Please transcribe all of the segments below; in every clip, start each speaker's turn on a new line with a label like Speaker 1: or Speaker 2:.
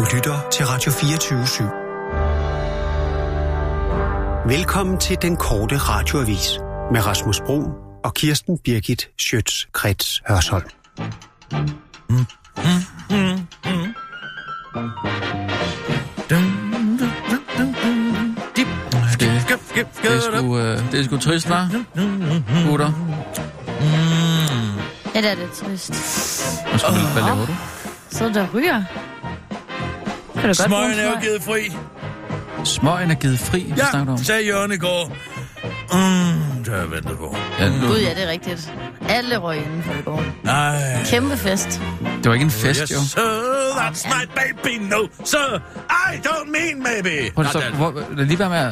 Speaker 1: Du lytter til Radio 24 /7. Velkommen til den korte radioavis med Rasmus Bro og Kirsten Birgit Schøtz-Krets Hørsholm.
Speaker 2: Det er sgu, øh, det er sgu trist, hva'? Gutter.
Speaker 3: Ja, det er det trist.
Speaker 2: Hvad, skal du, hvad laver du?
Speaker 3: Så der ryger.
Speaker 4: Smøgen
Speaker 3: en
Speaker 4: er jo givet fri.
Speaker 2: Smøgen er givet fri, hvad snakker du
Speaker 4: Ja,
Speaker 2: om?
Speaker 4: sagde Jørgen i går. Mm, det har jeg ventet på.
Speaker 2: Ja, nu,
Speaker 3: Gud, ja, det er rigtigt. Alle røg indenfor i går.
Speaker 4: Nej.
Speaker 3: Kæmpe fest.
Speaker 2: det var ikke en fest,
Speaker 4: Yes,
Speaker 2: jo.
Speaker 4: sir, that's my baby, no, sir. I don't mean maybe.
Speaker 2: Prøv så, hvor, lad lige være med at,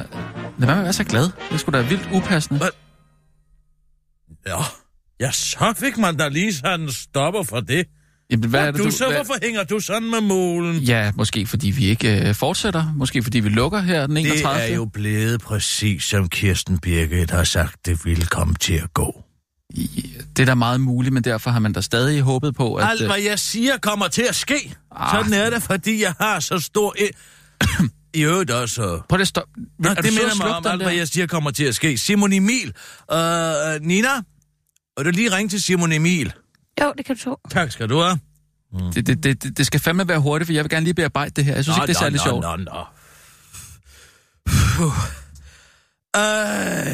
Speaker 2: lad være med at være så glad. Det sgu da vildt upassende.
Speaker 4: Hvad? Ja. ja, så fik man da lige sådan en stopper for det.
Speaker 2: Jamen, hvad er det,
Speaker 4: du,
Speaker 2: du...
Speaker 4: så,
Speaker 2: hvad-
Speaker 4: hvorfor hænger du sådan med målen?
Speaker 2: Ja, måske fordi vi ikke øh, fortsætter. Måske fordi vi lukker her den 31.
Speaker 4: Det er jo blevet præcis som Kirsten Birgit har sagt, det ville komme til at gå.
Speaker 2: I- Det er da meget muligt, men derfor har man da stadig håbet på, at...
Speaker 4: Alt,
Speaker 2: øh,
Speaker 4: hvad jeg siger, kommer til at ske.
Speaker 2: Ah.
Speaker 4: Sådan er det, fordi jeg har så stor... E- I øvrigt også...
Speaker 2: Prøv lige at stoppe.
Speaker 4: Nå, det minder mig om, alt
Speaker 2: der?
Speaker 4: hvad jeg siger kommer til at ske. Simon Emil. Uh, Nina, vil du lige ringe til Simon Emil?
Speaker 3: Jo, det kan du tro.
Speaker 4: Tak skal du have.
Speaker 2: Det, det, det, det- det skal fandme være hurtigt, for jeg vil gerne lige bearbejde det her. Jeg synes ikke, det er særlig
Speaker 4: nå,
Speaker 2: sjovt.
Speaker 4: Nå, nå. Puh. Ej,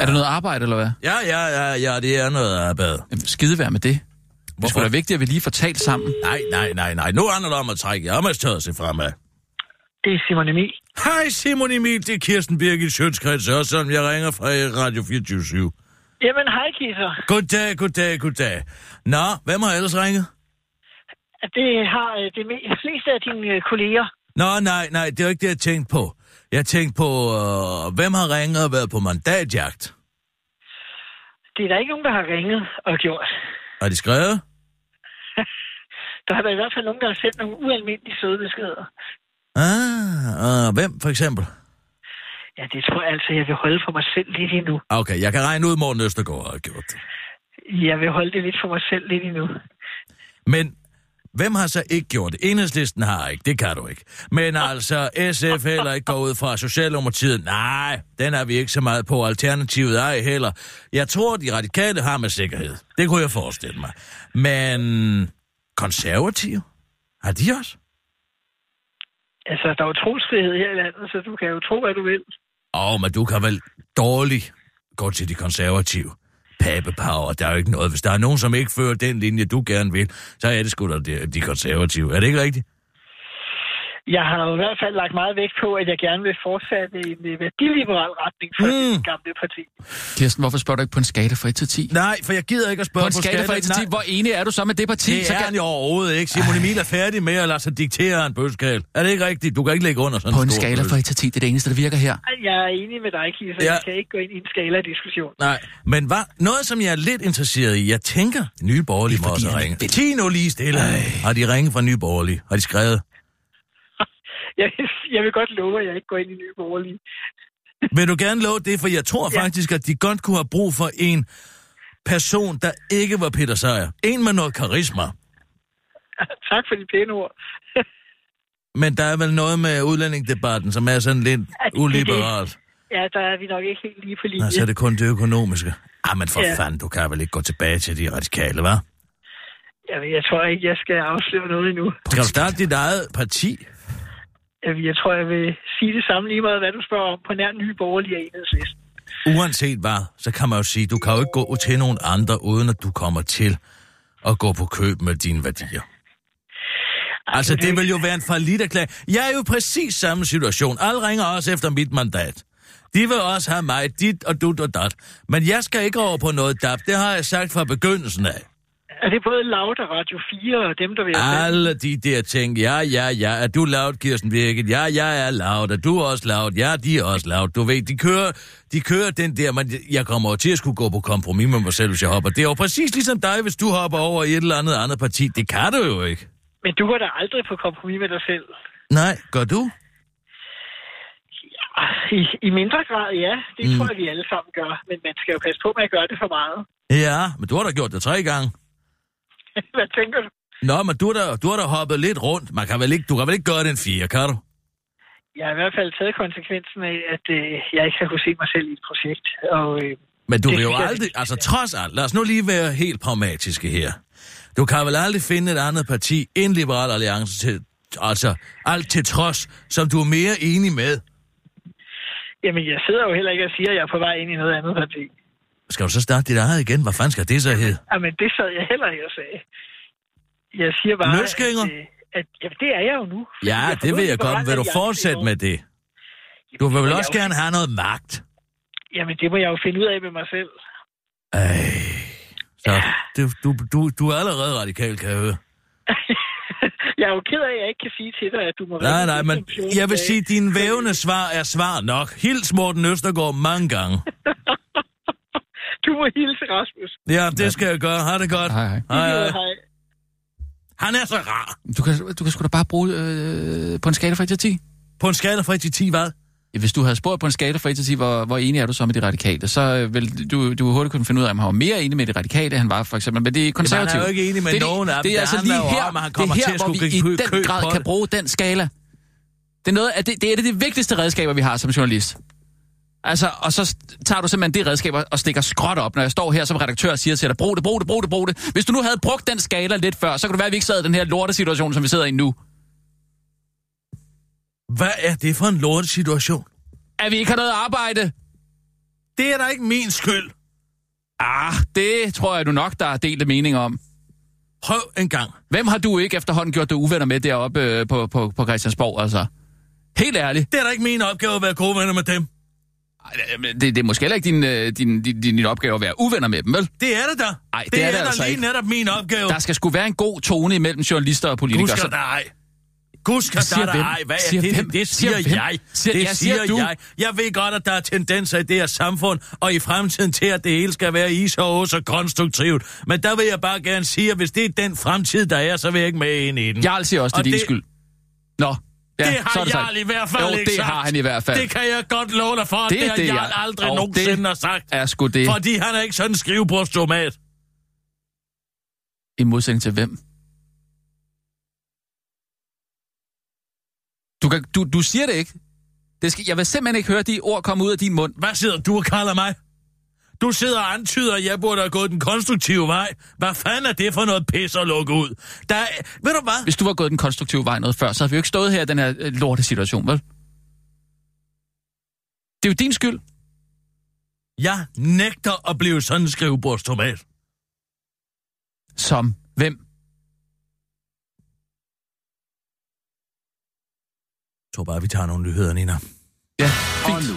Speaker 2: Er det noget arbejde, eller hvad?
Speaker 4: ja, ja, ja, ja, det er noget arbejde.
Speaker 2: Jamen, skide være med det. Det er
Speaker 4: Hvorfor?
Speaker 2: sgu da vigtigt, at vi lige får talt sammen.
Speaker 4: Nej, nej, nej, nej. Nu handler det om at trække jammerstøjet sig fremad.
Speaker 5: Det er Simon Emil.
Speaker 4: Hej Simon Emil, det er Kirsten Birgit Sjøtskreds, også som jeg ringer fra Radio 24
Speaker 5: Jamen, hej Kisser.
Speaker 4: Goddag, goddag, goddag. Nå, hvem har ellers ringet?
Speaker 5: Det har øh, det fleste af dine øh, kolleger.
Speaker 4: Nå, nej, nej, det er ikke det, jeg tænkte på. Jeg tænkte på, øh, hvem har ringet og været på mandatjagt?
Speaker 5: Det er der ikke nogen, der har ringet og gjort.
Speaker 4: Har de skrevet?
Speaker 5: Der har der i hvert fald nogen, der har sendt nogle ualmindelige søde beskeder.
Speaker 4: Ah, uh, hvem for eksempel?
Speaker 5: Ja, det tror jeg altså, jeg vil holde for mig selv lidt endnu.
Speaker 4: Okay, jeg kan regne ud, Morten Østergaard har gjort det.
Speaker 5: Jeg vil holde det lidt for mig selv lidt endnu.
Speaker 4: Men hvem har så ikke gjort det? Enhedslisten har ikke, det kan du ikke. Men altså, SF heller ikke går ud fra Socialdemokratiet. Nej, den er vi ikke så meget på. Alternativet ej heller. Jeg tror, de radikale har med sikkerhed. Det kunne jeg forestille mig. Men konservative? Har de også?
Speaker 5: Altså, der er jo trosfrihed her i landet, så du kan jo tro, hvad du vil.
Speaker 4: Åh, oh, men du kan vel dårligt gå til de konservative. Papepower, der er jo ikke noget. Hvis der er nogen, som ikke fører den linje, du gerne vil, så er det sgu da de, de konservative. Er det ikke rigtigt?
Speaker 5: Jeg har i hvert fald lagt meget vægt på, at jeg gerne vil fortsætte i en øh, værdiliberal retning for
Speaker 4: Mm.
Speaker 5: det gamle parti.
Speaker 2: Kirsten, hvorfor spørger du ikke på en skala fra 1 til 10?
Speaker 4: Nej, for jeg gider ikke at spørge
Speaker 2: På en skala fra 1 til 10,
Speaker 4: Nej,
Speaker 2: hvor enig er du så med det parti?
Speaker 4: Det
Speaker 2: så
Speaker 4: er
Speaker 2: kan...
Speaker 4: han jo overhovedet ikke. Simon Emil er færdig med at lade sig diktere en bøskal. Er det ikke rigtigt? Du kan ikke lægge under sådan
Speaker 2: På en
Speaker 4: stor
Speaker 2: skala fra 1 til 10, det er det eneste, der virker her.
Speaker 5: Ej, Jeg er enig med dig, Kisser.
Speaker 4: Ja.
Speaker 5: Jeg kan ikke gå ind i en skala-diskussion.
Speaker 4: Nej, men hvad? Noget, som jeg er lidt interesseret i. Jeg tænker, Nye Borgerlige må også ringe.
Speaker 2: vild.
Speaker 4: 10 nu lige stille. Har de ringet fra Nye Borgerlige? Har de skrevet?
Speaker 5: Jeg, jeg vil godt love, at jeg ikke går ind i nye borgerlige.
Speaker 4: Vil du gerne love det? For jeg tror
Speaker 5: Ja.
Speaker 4: faktisk, at de godt kunne have brug for en person, der ikke var Peter Sejer. En med noget karisma.
Speaker 5: tak for de pæne ord.
Speaker 4: Men der er vel noget med udlændingdebatten, som er sådan lidt
Speaker 5: det.
Speaker 4: uliberalt.
Speaker 5: Ja, der er vi nok ikke helt lige på linje.
Speaker 4: Nå, så er det kun det økonomiske. Ah, men for
Speaker 5: Ja.
Speaker 4: fanden, du kan vel ikke gå tilbage til de radikale, hva'?
Speaker 5: Jeg, jeg tror ikke, jeg skal afsløre noget endnu.
Speaker 4: Skal du starte dit eget parti?
Speaker 5: Jeg, tror, jeg vil sige det samme lige meget, hvad du spørger om på nær nye borgerlige enhedslisten.
Speaker 4: Uanset hvad, så kan man jo sige, du kan jo ikke gå til nogen andre, uden at du kommer til at gå på køb med dine værdier. Altså, det vil jo være en forlidt erklæring. Jeg er jo i præcis samme situation. Alle ringer også efter mit mandat. De vil også have mig, dit og dut og dat. Men jeg skal ikke over på noget dab. Det har jeg sagt fra begyndelsen af.
Speaker 5: Er det både Loud og Radio 4 og dem, der vil have
Speaker 4: Alle de der ting. Ja, ja, ja. Er du lavet, Kirsten Birgit? Ja, jeg er lavet. Er du også lavet? Ja, de er også lavet. Du ved, de kører, de kører den der, men jeg kommer jo til at skulle gå på kompromis med mig selv, hvis jeg hopper. Det er jo præcis ligesom dig, hvis du hopper over i et eller andet andet parti. Det kan du jo ikke.
Speaker 5: Men du går da aldrig på kompromis med dig selv.
Speaker 4: Nej, gør du?
Speaker 5: I, I mindre grad, ja. Det mm. tror jeg, vi alle sammen gør. Men man skal jo passe på med at gøre det for meget.
Speaker 4: Ja, men du har da gjort det tre gange.
Speaker 5: Hvad tænker du?
Speaker 4: Nå, men du har, da, du har da hoppet lidt rundt. Man kan vel ikke, du kan vel ikke gøre den fire, kan du?
Speaker 5: Jeg har i hvert fald taget konsekvensen af, at øh, jeg ikke har kunne se mig selv i et projekt. Og, øh,
Speaker 4: Men du vil jo
Speaker 5: synes jeg-
Speaker 4: aldrig, altså trods alt, lad os nu lige være helt pragmatiske her. Du kan vel aldrig finde et andet parti end Liberal Alliance til, altså alt til trods, som du er mere enig med.
Speaker 5: jamen, jeg sidder jo heller ikke og siger, at jeg er på vej ind i noget andet parti.
Speaker 4: Skal du så starte dit eget igen? Hvad fanden skal det så hedde?
Speaker 5: Jamen, det sad jeg heller ikke og sagde. Jeg siger bare,
Speaker 4: Løsgænger?
Speaker 5: at, øh, at jamen, det er jeg jo nu.
Speaker 4: Ja, det vil jeg godt. Vil du fortsætte med det? Du vil vel også
Speaker 5: er jo-
Speaker 4: gerne have noget magt?
Speaker 5: Jamen, det må jeg jo finde ud af med mig selv.
Speaker 4: Ej. Så du, du, du, du er allerede radikal, kan jeg høre.
Speaker 5: jeg er jo ked af, at jeg ikke kan sige til dig, at du må...
Speaker 4: Nej, nej, men
Speaker 5: om 14
Speaker 4: jeg vil sige, at dine vævende svar er svar nok. Hils Morten Østergaard mange gange.
Speaker 5: Du må hilse, Rasmus.
Speaker 4: Ja, det skal jeg gøre. Ha' det godt.
Speaker 2: Hej, hej.
Speaker 4: Hej, hej.
Speaker 5: Hej.
Speaker 4: Han er så rar.
Speaker 2: Du kan, du kan sgu da bare bruge øh, på en skala fra 1 til 10.
Speaker 4: På en skala fra 1 til 10, hvad?
Speaker 2: Hvis du havde spurgt på en skala fra 1 til 10, hvor, hvor enig er du så med de radikale, så øh, vil du, du hurtigt kunne finde ud af, om han var mere enig med de radikale, han var for eksempel med de
Speaker 4: Jamen,
Speaker 2: konservative.
Speaker 4: han er jo ikke enig med
Speaker 2: det, er-
Speaker 4: nogen af dem.
Speaker 2: Det er
Speaker 4: Det
Speaker 2: altså lige her,
Speaker 4: om, han
Speaker 2: det
Speaker 4: kommer
Speaker 2: er
Speaker 4: til
Speaker 2: her
Speaker 4: at
Speaker 2: hvor vi i den grad kan
Speaker 4: det.
Speaker 2: bruge den skala. Det er, noget af det, det er det, det vigtigste redskaber, vi har som journalist. Altså, og så tager du simpelthen det redskab og stikker skråt op, når jeg står her som redaktør og siger til dig, brug det, brug det, brug det, brug det. Hvis du nu havde brugt den skala lidt før, så kunne det være, at vi ikke sad i den her lortesituation, som vi sidder i nu.
Speaker 4: Hvad er det for en lortesituation?
Speaker 2: At vi ikke har noget arbejde.
Speaker 4: Det er da ikke min skyld.
Speaker 2: Ah, det tror jeg du nok, der er delte mening om.
Speaker 4: Prøv en gang.
Speaker 2: Hvem har du ikke efterhånden gjort dig uvenner med deroppe øh, på, på, på Christiansborg, altså? Helt ærligt.
Speaker 4: Det er da ikke min opgave at være gode venner med dem.
Speaker 2: Det, det er måske heller ikke din, øh, din, din, din, din opgave at være uvenner med dem, vel?
Speaker 4: Det er det da.
Speaker 2: Ej, det
Speaker 4: det
Speaker 2: er
Speaker 4: er,
Speaker 2: det altså
Speaker 4: lige
Speaker 2: ikke.
Speaker 4: netop min opgave.
Speaker 2: Der skal sgu være en god tone imellem journalister og politikere.
Speaker 4: Skal
Speaker 2: så-
Speaker 4: ej. Gud skal
Speaker 2: Hvad siger
Speaker 4: der
Speaker 2: hvem?
Speaker 4: ej. Hvad er
Speaker 2: Siger
Speaker 4: det?
Speaker 2: hvem?
Speaker 4: Det
Speaker 2: Siger
Speaker 4: siger jeg.
Speaker 2: Siger-
Speaker 4: Det
Speaker 2: ja, siger
Speaker 4: siger
Speaker 2: du.
Speaker 4: jeg. Jeg ved godt, at der er tendenser i det her samfund, og i fremtiden til, at det hele skal være is og og konstruktivt. Men der vil jeg bare gerne sige, at hvis det er den fremtid, der er, så vil jeg ikke med ind i den.
Speaker 2: Jarl siger også, det er
Speaker 4: Og
Speaker 2: din
Speaker 4: det-
Speaker 2: skyld. Nå, ja,
Speaker 4: det har
Speaker 2: det
Speaker 4: Jarl i hvert fald
Speaker 2: jo,
Speaker 4: ikke
Speaker 2: det
Speaker 4: sagt.
Speaker 2: har han i hvert fald.
Speaker 4: Det kan jeg godt love dig for, det,
Speaker 2: Det
Speaker 4: det har Jarl
Speaker 2: jeg-
Speaker 4: aldrig
Speaker 2: og
Speaker 4: nogensinde
Speaker 2: det
Speaker 4: har sagt.
Speaker 2: er sgu det.
Speaker 4: Fordi han er ikke sådan en skrivebordstomat.
Speaker 2: I modsætning til hvem? Du, kan, du, du siger det ikke. Det skal, jeg vil simpelthen ikke høre de ord komme ud af din mund.
Speaker 4: Hvad sidder du og kalder mig? Du sidder og antyder, at jeg burde have gået den konstruktive vej. Hvad fanden er det for noget pis at lukke ud? Der er, ved du hvad?
Speaker 2: Hvis du var gået den konstruktive vej noget før, så havde vi jo ikke stået her i den her øh, lorte situation, vel? Det er jo din skyld.
Speaker 4: Jeg nægter at blive sådan en skrivebordstomat.
Speaker 2: Som hvem?
Speaker 4: Jeg tror bare, vi tager nogle nyheder, Nina.
Speaker 2: Ja,
Speaker 6: Og
Speaker 2: fint.
Speaker 6: nu,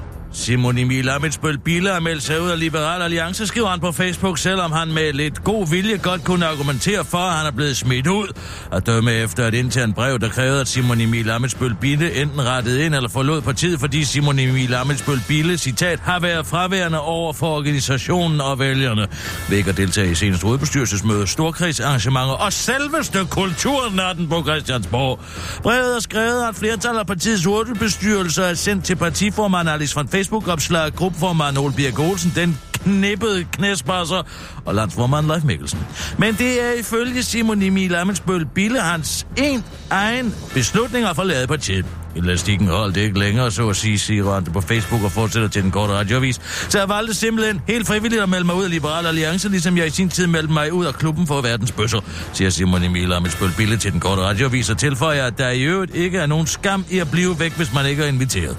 Speaker 4: Simon Emil Amitsbøl Bille har meldt sig ud af Liberal Alliance, skriver han på Facebook, selvom han med lidt god vilje godt kunne argumentere for, at han er blevet smidt ud. At dømme efter et internt brev, der krævede, at Simon Emil Amitsbøl Bille enten rettede ind eller forlod partiet, fordi Simon Emil Amitsbøl Bille, citat, har været fraværende over for organisationen og vælgerne. Ved at deltage i seneste hovedbestyrelsesmøde, storkrigsarrangementer og selveste kulturnatten på Christiansborg. Brevet er skrevet af flertal af partiets hovedbestyrelse er sendt til partiformand Alice van Facebook-opslag, gruppeformand Ole Birk Olsen, den knippede knæspasser og landsformand Leif Mikkelsen. Men det er ifølge Simon Emil Amensbøl Bille hans en egen beslutning at forlade partiet. Elastikken holdt ikke længere, så at sige, siger han på Facebook og fortsætter til den korte radioavis. Så jeg valgte simpelthen helt frivilligt at melde mig ud af Liberal Alliance, ligesom jeg i sin tid meldte mig ud af klubben for verdens bøsser, siger Simon Emil Amensbøl Bille til den korte radioavis og tilføjer, at der i øvrigt ikke er nogen skam i at blive væk, hvis man ikke er inviteret.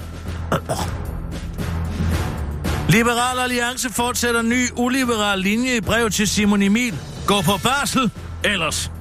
Speaker 4: Liberal Alliance fortsætter ny uliberal linje i brev til Simon Emil. Gå på barsel, ellers.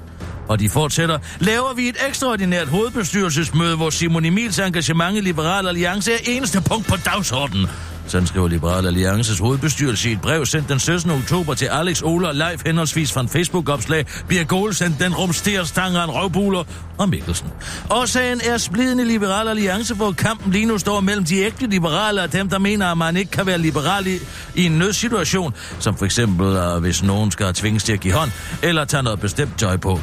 Speaker 4: Og de fortsætter. Laver vi et ekstraordinært hovedbestyrelsesmøde, hvor Simon Emils engagement i Liberal Alliance er eneste punkt på dagsordenen. Sådan skriver Liberal Alliances hovedbestyrelse i et brev sendt den 17. oktober til Alex Oler og Leif henholdsvis fra en Facebook-opslag. bliver Olsen, den rumsterer stangeren røvbuler og Mikkelsen. Årsagen er spliden i Liberal Alliance, hvor kampen lige nu står mellem de ægte liberale og dem, der mener, at man ikke kan være liberal i, i en nødsituation, som for eksempel, øh, hvis nogen skal tvinges til at give hånd, eller tage noget bestemt tøj på.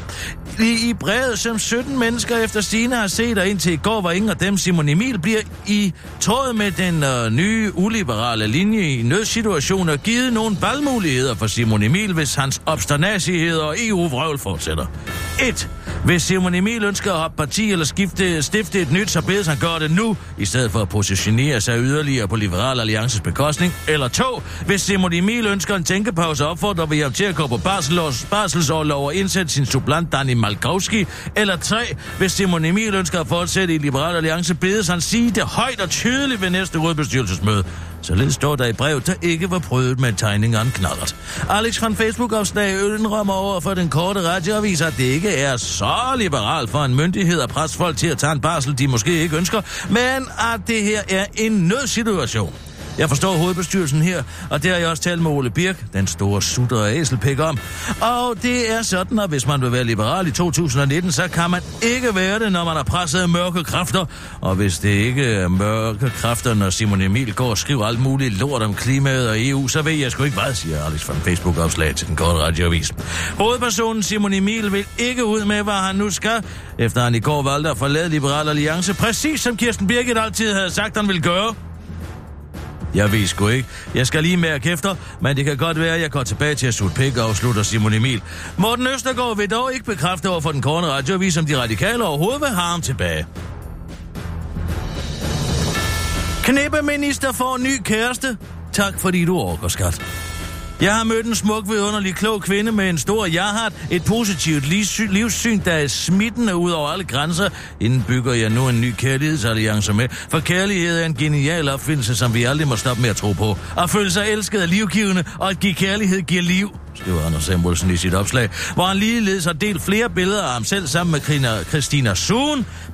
Speaker 4: i, i brevet, som 17 mennesker efter Stine har set, og indtil i går var ingen af dem, Simon Emil, bliver i tråd med den øh, nye liberale linje i nødsituationer givet nogle valgmuligheder for Simon Emil, hvis hans obsternacighed og EU-vrøvl fortsætter. 1. Hvis Simon Emil ønsker at hoppe parti eller skifte, stifte et nyt, så bedes han gøre det nu, i stedet for at positionere sig yderligere på Liberal Alliances bekostning. Eller 2. Hvis Simon Emil ønsker en tænkepause, opfordrer vi ham til at gå på barsels, barselsårlov og indsætte sin supplant Dani Malkowski. Eller 3. Hvis Simon Emil ønsker at fortsætte i Liberal Alliance, bedes han sige det højt og tydeligt ved næste rådbestyrelsesmøde. Således står der i brev, der ikke var prøvet med en tegning af en knallert. Alex fra Facebook-opslag indrømmer over for den korte radioavis, at det ikke er så liberalt for en myndighed at presse folk til at tage en barsel, de måske ikke ønsker, men at det her er en nødsituation. Jeg forstår hovedbestyrelsen her, og det har jeg også talt med Ole Birk, den store sutter og æselpik om. Og det er sådan, at hvis man vil være liberal i 2019, så kan man ikke være det, når man er presset af mørke kræfter. Og hvis det ikke er mørke kræfter, når Simon Emil går og skriver alt muligt lort om klimaet og EU, så ved jeg sgu ikke hvad, siger Alex fra Facebook-opslag til den korte radioavis. Hovedpersonen Simon Emil vil ikke ud med, hvad han nu skal, efter han i går valgte at forlade Liberal Alliance, præcis som Kirsten Birgit altid havde sagt, han ville gøre. Jeg ved sgu ikke. Jeg skal lige mærke efter, men det kan godt være, at jeg går tilbage til at sutte pik, afslutter Simon Emil. Morten Østergaard vil dog ikke bekræfte over for den korne radioavis, om de radikale overhovedet vil have ham tilbage. Knæppeminister får ny kæreste. Tak fordi du orker, skat. Jeg har mødt en smuk, vidunderlig, klog kvinde med en stor jahat, et positivt livssyn, livssyn, der er smittende ud over alle grænser. Inden bygger jeg nu en ny kærlighedsalliance med, for kærlighed er en genial opfindelse, som vi aldrig må stoppe med at tro på. At føle sig elsket er livgivende, og at give kærlighed giver liv skriver Anders Samuelsen i sit opslag, hvor han ligeledes har delt flere billeder af ham selv sammen med Christina, Christina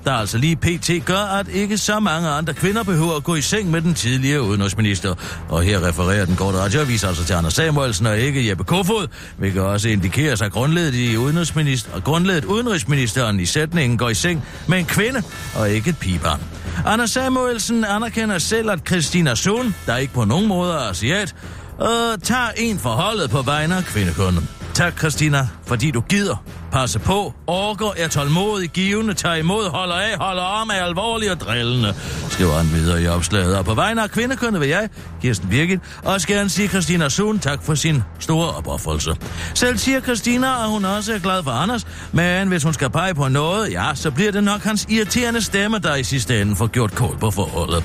Speaker 4: der altså lige pt. gør, at ikke så mange andre kvinder behøver at gå i seng med den tidligere udenrigsminister. Og her refererer den korte radioavis altså til Anders Samuelsen og ikke Jeppe Kofod, hvilket også indikerer sig grundledet i udenrigsminister, og grundledet udenrigsministeren i sætningen går i seng med en kvinde og ikke et pibarn. Anders Samuelsen anerkender selv, at Christina Sohn, der ikke på nogen måde er asiat, og tager en forholdet på vegne af kvindekunden. Tak, Christina, fordi du gider. Passe på, orker, er tålmodig, givende, tager imod, holder af, holder om, er alvorlig og drillende, skriver han videre i opslaget. Og på vegne af kvindekunde vil jeg, Kirsten Birgit, også gerne sige Christina Sun tak for sin store opoffrelse. Selv siger Christina, at hun også er glad for Anders, men hvis hun skal pege på noget, ja, så bliver det nok hans irriterende stemme, der i sidste ende får gjort kål på forholdet.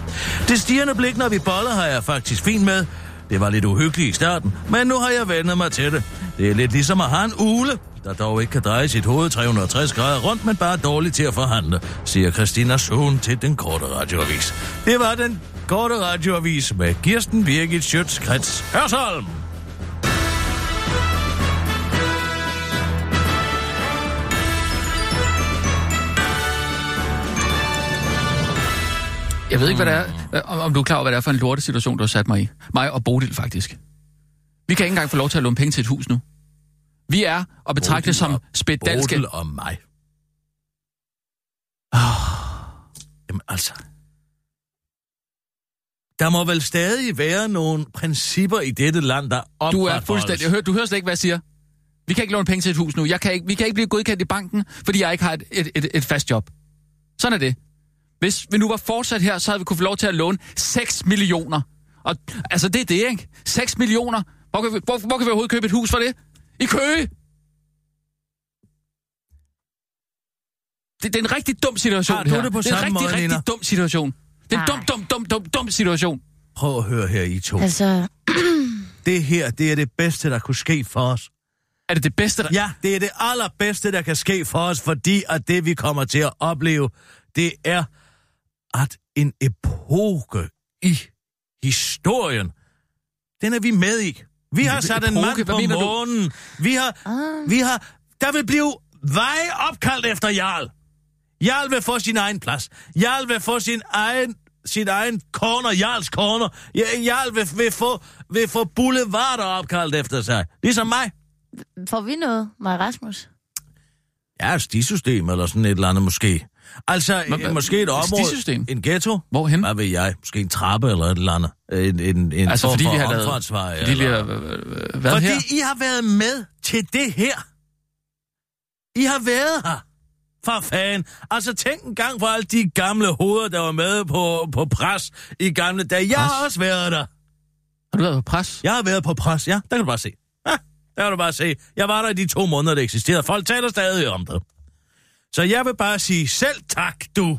Speaker 4: Det stigende blik, når vi boller, har jeg faktisk fint med, det var lidt uhyggeligt i starten, men nu har jeg vendt mig til det. Det er lidt ligesom at have en ule, der dog ikke kan dreje sit hoved 360 grader rundt, men bare dårligt dårlig til at forhandle, siger Christina Sohn til den korte radioavis. Det var den korte radioavis med Kirsten Birgit Schøtz-Krets Hørsholm.
Speaker 2: Jeg ved ikke, hvad det er, om om du er klar over, hvad det er for en lortesituation, du har sat mig i. Mig og Bodil, faktisk. Vi kan ikke engang få lov til at låne penge til et hus nu. Vi er og betragtet som spedalske...
Speaker 4: Bodil og mig. Jamen altså... Der må vel stadig være nogle principper i dette land, der opretholdes.
Speaker 2: Du er fuldstændig... Jeg hører, du hører slet ikke, hvad jeg siger. Vi kan ikke låne penge til et hus nu. Jeg kan ikke, vi kan ikke blive godkendt i banken, fordi jeg ikke har et, et, et, et fast job. Sådan er det. Hvis vi nu var fortsat her, så havde vi kunne få lov til at låne 6 millioner. Og altså, det er det, ikke? 6 millioner. Hvor kan vi, hvor, hvor kan vi overhovedet købe et hus for det? I Køge! Det, det er en rigtig dum situation,
Speaker 4: Har du
Speaker 2: her.
Speaker 4: det på
Speaker 2: det er en rigtig,
Speaker 4: måde,
Speaker 2: rigtig
Speaker 4: Nina?
Speaker 2: dum situation. Det er en dum, dum, dum, dum, dum situation.
Speaker 4: Prøv at høre her, I to.
Speaker 3: Altså,
Speaker 4: Det her, det er det bedste, der kunne ske for os.
Speaker 2: Er det det bedste, der...
Speaker 4: Ja, det er det allerbedste, der kan ske for os, fordi at det, vi kommer til at opleve, det er, at en epoke i historien, den er vi med i. Vi har sat en mand på
Speaker 2: mener du?
Speaker 4: månen. Vi har, vi har, der vil blive veje opkaldt efter Jarl. Jarl vil få sin egen plads. Jarl vil få sin egen sin egen corner, Jarls corner. Ja, Jarl vil, vil, få, vil få boulevarder opkaldt efter sig. Ligesom mig.
Speaker 3: får vi noget, mig Rasmus?
Speaker 4: Ja, et stisystem eller sådan et eller andet måske. Altså,
Speaker 2: Hvad-
Speaker 4: øh,
Speaker 2: hvad-
Speaker 4: måske et område.
Speaker 2: stisystem?
Speaker 4: En ghetto.
Speaker 2: Hvorhen?
Speaker 4: Hvad ved jeg? Måske en trappe eller et eller andet. En, en, en
Speaker 2: Altså,
Speaker 4: form
Speaker 2: fordi
Speaker 4: for
Speaker 2: vi har lavet...
Speaker 4: omfartsvej,
Speaker 2: Fordi vi
Speaker 4: eller-
Speaker 2: har... øh, øh, Hvad
Speaker 4: Fordi
Speaker 2: her?
Speaker 4: I har været med til det her. I har været her. For fan. Altså tænk en gang på alle de gamle hoveder, der var med på, på pres i gamle dage. Jeg har
Speaker 2: Pres?
Speaker 4: også været der.
Speaker 2: Har du været på pres?
Speaker 4: Jeg har været på pres, ja. Der kan du bare se. Ja, der kan du bare se. Jeg var der i de to måneder, det eksisterede. Folk taler stadig om det. Så jeg vil bare sige selv tak, du.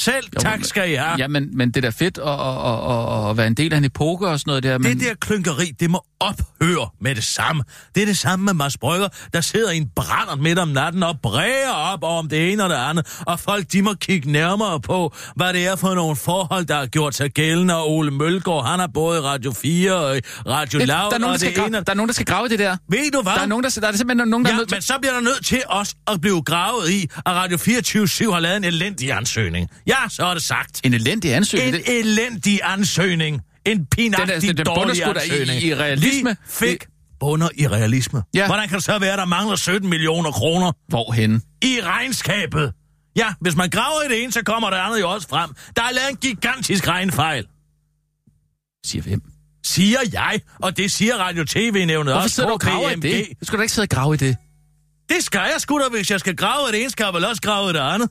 Speaker 4: Selv
Speaker 2: Jo,
Speaker 4: tak skal I have.
Speaker 2: Ja, men, men det er da fedt at, at, at, at, være en del af en epoke og sådan noget der. Men...
Speaker 4: Det der klynkeri, det må ophøre med det samme. Det er det samme med Mads Brygger, der sidder i en brænder midt om natten og bræger op om det ene og det andet. Og folk, de må kigge nærmere på, hvad det er for nogle forhold, der har gjort sig gældende. Og Ole Mølgaard, han har både i Radio 4 og i Radio
Speaker 2: Det-
Speaker 4: Loud
Speaker 2: der, er nogen, der, skal
Speaker 4: ene.
Speaker 2: der er nogen, der skal grave det der.
Speaker 4: Ved du hvad?
Speaker 2: Der er, nogen, der, der er simpelthen nogen, der er
Speaker 4: Ja,
Speaker 2: nødt til...
Speaker 4: men så bliver der nødt til også at blive gravet i, at Radio 24 har lavet en elendig ansøgning. Ja, så er det sagt.
Speaker 2: En elendig ansøgning.
Speaker 4: En elendig ansøgning. En pinagtig
Speaker 2: Den er- den- den
Speaker 4: dårlig
Speaker 2: da i-
Speaker 4: ansøgning.
Speaker 2: i realisme.
Speaker 4: Vi fik bunder i realisme.
Speaker 2: Ja.
Speaker 4: Hvordan kan det så være, at der mangler 17 millioner kroner
Speaker 2: hvorhen?
Speaker 4: i regnskabet? Ja, hvis man graver i det ene, så kommer det andet jo også frem. Der er lavet en gigantisk regnfejl,
Speaker 2: Siger hvem?
Speaker 4: siger jeg, og det siger Radio TV-nævnet
Speaker 2: Hvorfor
Speaker 4: også.
Speaker 2: sidder du og graver i det? Du skal da ikke sidde og grave i det.
Speaker 4: Det skal jeg sgu da, hvis jeg skal grave i det ene, skal jeg vel også grave i det andet.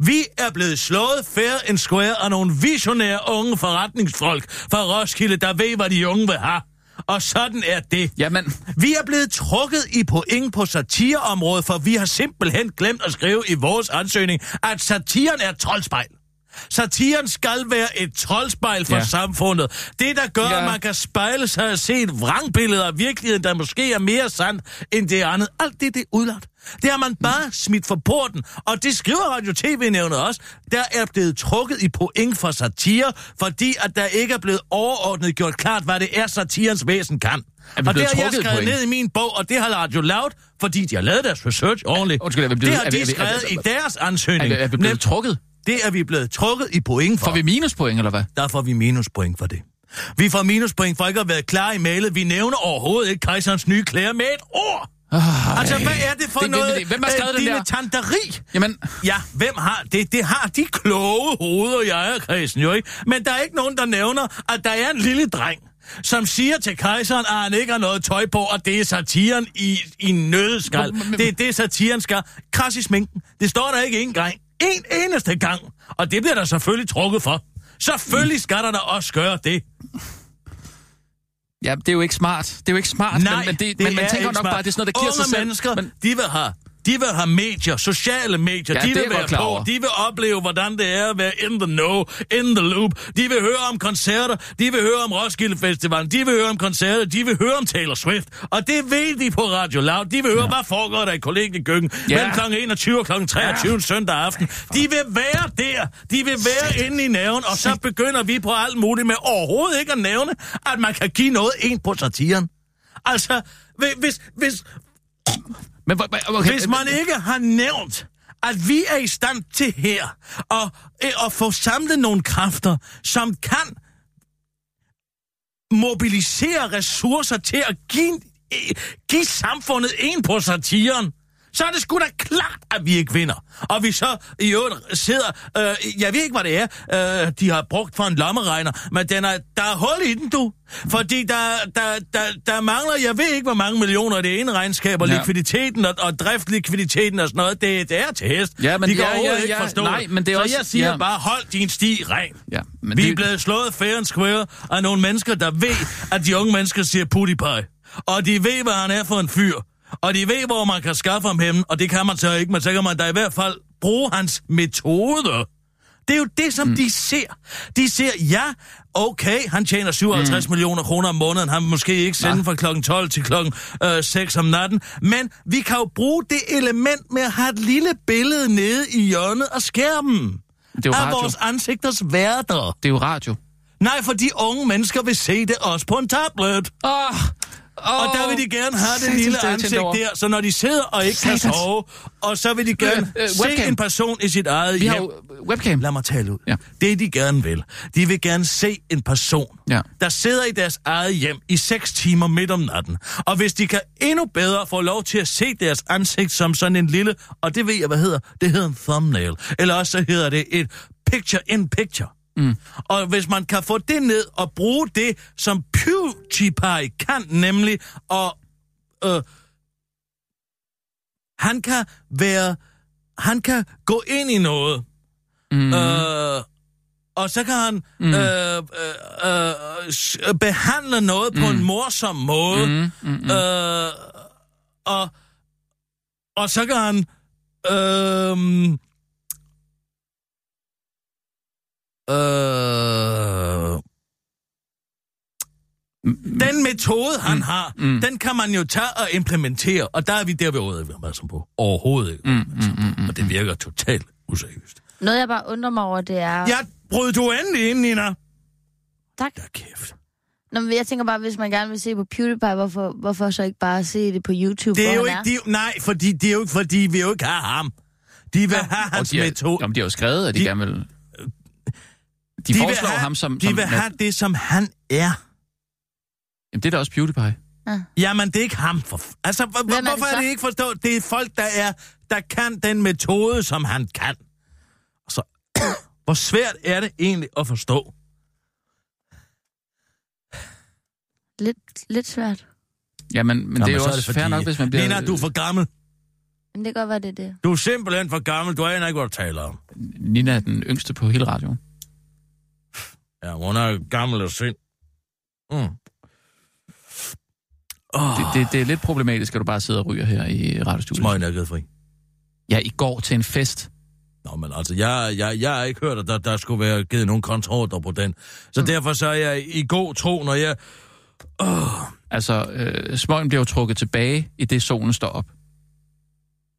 Speaker 4: Vi er blevet slået fair and square af nogle visionære unge forretningsfolk fra Roskilde, der ved, hvad de unge vil have. Og sådan er det.
Speaker 2: Jamen,
Speaker 4: Vi er blevet trukket i point på satireområdet, for vi har simpelthen glemt at skrive i vores ansøgning, at satiren er troldspejl. Satiren skal være et troldspejl for
Speaker 2: Ja.
Speaker 4: samfundet. Det, der gør,
Speaker 2: Ja.
Speaker 4: at man kan spejle sig og se et vrangbillede af virkeligheden, der måske er mere sandt end det andet. Alt det, det er udlagt. Det har man bare smidt for porten. Og det skriver Radio TV-nævnet også. Der er blevet trukket i point for satire, fordi at der ikke er blevet overordnet gjort klart, hvad det er, satirens væsen kan.
Speaker 2: Er
Speaker 4: og det har jeg skrevet
Speaker 2: point?
Speaker 4: ned i min bog, og det har Radio Loud, fordi de har lavet deres research ordentligt.
Speaker 2: Undskyld, er vi blevet-
Speaker 4: det har
Speaker 2: er
Speaker 4: de
Speaker 2: er er
Speaker 4: skrevet i deres
Speaker 2: er
Speaker 4: ansøgning.
Speaker 2: vi, er vi blevet trukket?
Speaker 4: Det er vi blevet trukket i point for.
Speaker 2: Får vi minuspoint, eller hvad?
Speaker 4: Der får vi minuspoint for det. Vi får minuspoint for ikke at været klar i mailet. Vi nævner overhovedet ikke kejserens nye klæder med et ord.
Speaker 2: Oh,
Speaker 4: Altså, hvad er det for
Speaker 2: Det-
Speaker 4: noget?
Speaker 2: hvem- hvem har skrevet
Speaker 4: øh,
Speaker 2: den der?
Speaker 4: dilettanteri?
Speaker 2: Jamen,
Speaker 4: Ja, hvem har det? Det har de kloge hoveder i ejerkredsen jo ikke. Men der er ikke nogen, der nævner, at der er en lille dreng, som siger til kejseren, at han ikke har noget tøj på, og det er satiren i, i nødskal. Det er det, satiren skal. Kras i sminken. Det står der ikke en gang. En eneste gang. Og det bliver der selvfølgelig trukket for. Selvfølgelig skal der da også gøre det.
Speaker 2: ja, det er jo ikke smart. Det er jo ikke smart,
Speaker 4: Nej,
Speaker 2: men, men, det,
Speaker 4: det
Speaker 2: men man
Speaker 4: er
Speaker 2: tænker nok
Speaker 4: smart.
Speaker 2: bare, at det er sådan noget, der giver
Speaker 4: Unge
Speaker 2: sig selv.
Speaker 4: mennesker,
Speaker 2: Men,
Speaker 4: de vil have de vil have medier, sociale medier,
Speaker 2: Ja,
Speaker 4: de
Speaker 2: er
Speaker 4: vil være på,
Speaker 2: over.
Speaker 4: de vil opleve, hvordan det er at være in the know, in the loop. De vil høre om koncerter, de vil høre om Roskilde Festivalen, de vil høre om koncerter, de vil høre om Taylor Swift. Og det ved de på Radio Loud. De vil høre, ja. hvad foregår der i kollegiekøkken
Speaker 2: Ja.
Speaker 4: mellem kl. 21 og kl. 23 ja. søndag aften. De vil være der. De vil være inde i næven, og så begynder vi på alt muligt med overhovedet ikke at nævne, at man kan give noget ind på satiren. Altså, hvis, hvis,
Speaker 2: men, okay,
Speaker 4: hvis man ikke har nævnt, at vi er i stand til her at, øh, at få samlet nogle kræfter, som kan mobilisere ressourcer til at give, øh, give samfundet en på satiren, så er det sgu da klart, at vi ikke vinder. Og vi så i øvrigt sidder... Øh, jeg ved ikke, hvad det er, øh, de har brugt for en lommeregner, men den er, der er hul i den, du. Fordi der, der, der, der mangler, jeg ved ikke, hvor mange millioner det ene regnskab, og
Speaker 2: Ja.
Speaker 4: likviditeten og, og driftlikviditeten og sådan noget, det, det er til hest.
Speaker 2: Ja, men
Speaker 4: de kan
Speaker 2: ja,
Speaker 4: overhovedet
Speaker 2: ja,
Speaker 4: ikke
Speaker 2: ja,
Speaker 4: forstå
Speaker 2: nej, men det er
Speaker 4: så
Speaker 2: også-
Speaker 4: jeg siger
Speaker 2: ja.
Speaker 4: bare, hold din sti ren.
Speaker 2: Ja, men
Speaker 4: vi
Speaker 2: det-
Speaker 4: er blevet slået fair and square af nogle mennesker, der ved, at de unge mennesker siger PewDiePie. Og de ved, hvad han er for en fyr. Og de ved, hvor man kan skaffe ham hen, og det kan man så ikke, men så kan man da i hvert fald bruge hans metoder. Det er jo det, som mm. de ser. De ser, ja, okay, han tjener 57 mm. millioner kroner om måneden. Han vil måske ikke sende fra klokken 12 til klokken øh, 6 om natten. Men vi kan jo bruge det element med at have et lille billede nede i hjørnet af skærmen.
Speaker 2: Det er jo
Speaker 4: af
Speaker 2: radio.
Speaker 4: vores ansigters værter.
Speaker 2: Det er jo radio.
Speaker 4: Nej, for de unge mennesker vil se det også på en tablet.
Speaker 2: Åh, oh,
Speaker 4: Og der vil de gerne have det lille ansigt der, så når de sidder og ikke kan sove, og så vil de gerne
Speaker 2: Øh, øh,
Speaker 4: se
Speaker 2: webcam.
Speaker 4: en person i sit eget
Speaker 2: Vi
Speaker 4: hjem.
Speaker 2: har jo webcam.
Speaker 4: Lad mig tale ud.
Speaker 2: Ja.
Speaker 4: Det de gerne vil, de vil gerne se en person,
Speaker 2: Ja.
Speaker 4: der sidder i deres eget hjem i 6 timer midt om natten. Og hvis de kan endnu bedre få lov til at se deres ansigt som sådan en lille, og det ved jeg, hvad hedder, det hedder en thumbnail. Eller også så hedder det et picture in picture. Mm. Og hvis man kan få det ned og bruge det, som PewDiePie kan, nemlig at øh, Han kan være... Han kan gå ind i noget.
Speaker 2: Mm.
Speaker 4: Øh, og så kan han mm. øh, øh, øh, behandle noget på en morsom måde.
Speaker 2: Mm, mm, mm.
Speaker 4: Øh, og, og så kan han... Øh, øh, den metode, han har,
Speaker 2: mm.
Speaker 4: den kan man jo tage og implementere, og der er vi der, vi overhovedet ikke opmærksom på. Overhovedet ikke.
Speaker 2: Mm, mm, mm.
Speaker 4: Og det virker totalt useriøst.
Speaker 3: Noget, jeg bare undrer mig over, det er...
Speaker 4: Ja, brød du endelig ind, Nina?
Speaker 3: Tak.
Speaker 4: Ja, kæft.
Speaker 3: Nå, men jeg tænker bare, hvis man gerne vil se på PewDiePie, hvorfor, hvorfor så ikke bare se det på YouTube,
Speaker 4: Det er
Speaker 3: hvor
Speaker 4: jo
Speaker 3: han
Speaker 4: ikke, de, nej, fordi det er jo ikke, fordi vi jo ikke har ham. De vil have
Speaker 2: Og
Speaker 4: hans
Speaker 2: de, har,
Speaker 4: metode.
Speaker 2: jamen, de har jo skrevet, at de,
Speaker 4: De-
Speaker 2: de gerne vil... De,
Speaker 4: De vil
Speaker 2: foreslår
Speaker 4: have-
Speaker 2: ham som...
Speaker 4: De
Speaker 2: som
Speaker 4: vil have det, som han er.
Speaker 2: Jamen, det er da også PewDiePie.
Speaker 4: Jamen, det er ikke ham. For... Altså, hvor,
Speaker 3: Hvem er det
Speaker 4: hvorfor er
Speaker 3: så?
Speaker 4: det ikke forstået? Det er folk, der er, der kan den metode, som han kan. Så, hvor svært er det egentlig at forstå?
Speaker 3: Lidt, lidt svært.
Speaker 2: Jamen, men det er jo
Speaker 4: så
Speaker 2: også fair nok, hvis man bliver...
Speaker 4: Nina, du er for gammel.
Speaker 3: Men det kan godt være, det er det.
Speaker 4: Du er simpelthen for gammel. Du aner ikke, hvad du taler om.
Speaker 2: Nina er den yngste på hele radioen.
Speaker 4: Ja, hun er gammel og sind. Mm. Oh,
Speaker 2: Det, det, det er lidt problematisk, at du bare sidder og ryger her i radiostudiet.
Speaker 4: Smøgen er fri.
Speaker 2: Ja, i går til en fest.
Speaker 4: Nå, men altså, jeg, jeg, jeg har ikke hørt, at der, der skulle være givet nogen kontroller på den. Så mm. derfor så er jeg i god tro, når jeg...
Speaker 2: Altså, øh, smøgen bliver jo trukket tilbage, i det solen står op.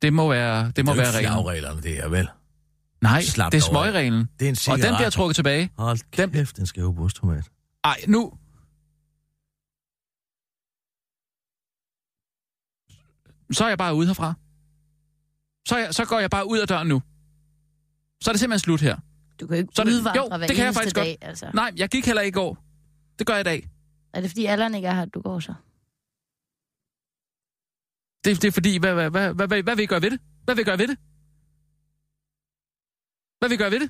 Speaker 2: Det må være, det må
Speaker 4: det er
Speaker 2: være reglen.
Speaker 4: flagreglerne, det er vel.
Speaker 2: Nej,
Speaker 4: Slap
Speaker 2: det er smøgreglen.
Speaker 4: Det er en
Speaker 2: Og
Speaker 4: cigaret.
Speaker 2: den bliver trukket tilbage.
Speaker 4: Hold
Speaker 2: Den-
Speaker 4: kæft, den skal jo brysttomat.
Speaker 2: Ej, nu... Så er jeg bare ude herfra. Så, jeg, så går jeg bare ud af døren nu. Så er det simpelthen slut her.
Speaker 3: Du kan jo ikke
Speaker 2: Så det-
Speaker 3: udvandre
Speaker 2: jo,
Speaker 3: hver
Speaker 2: det kan jeg faktisk
Speaker 3: dag, altså.
Speaker 2: Nej, jeg gik heller ikke i går. Det gør jeg i dag.
Speaker 3: Er det fordi alderen ikke er her, at du går så?
Speaker 2: Det, det er fordi, hvad, hvad, hvad, hvad, hvad, hvad vil I gøre ved det? Hvad vil I gøre ved det? Hvad vil I gøre ved det?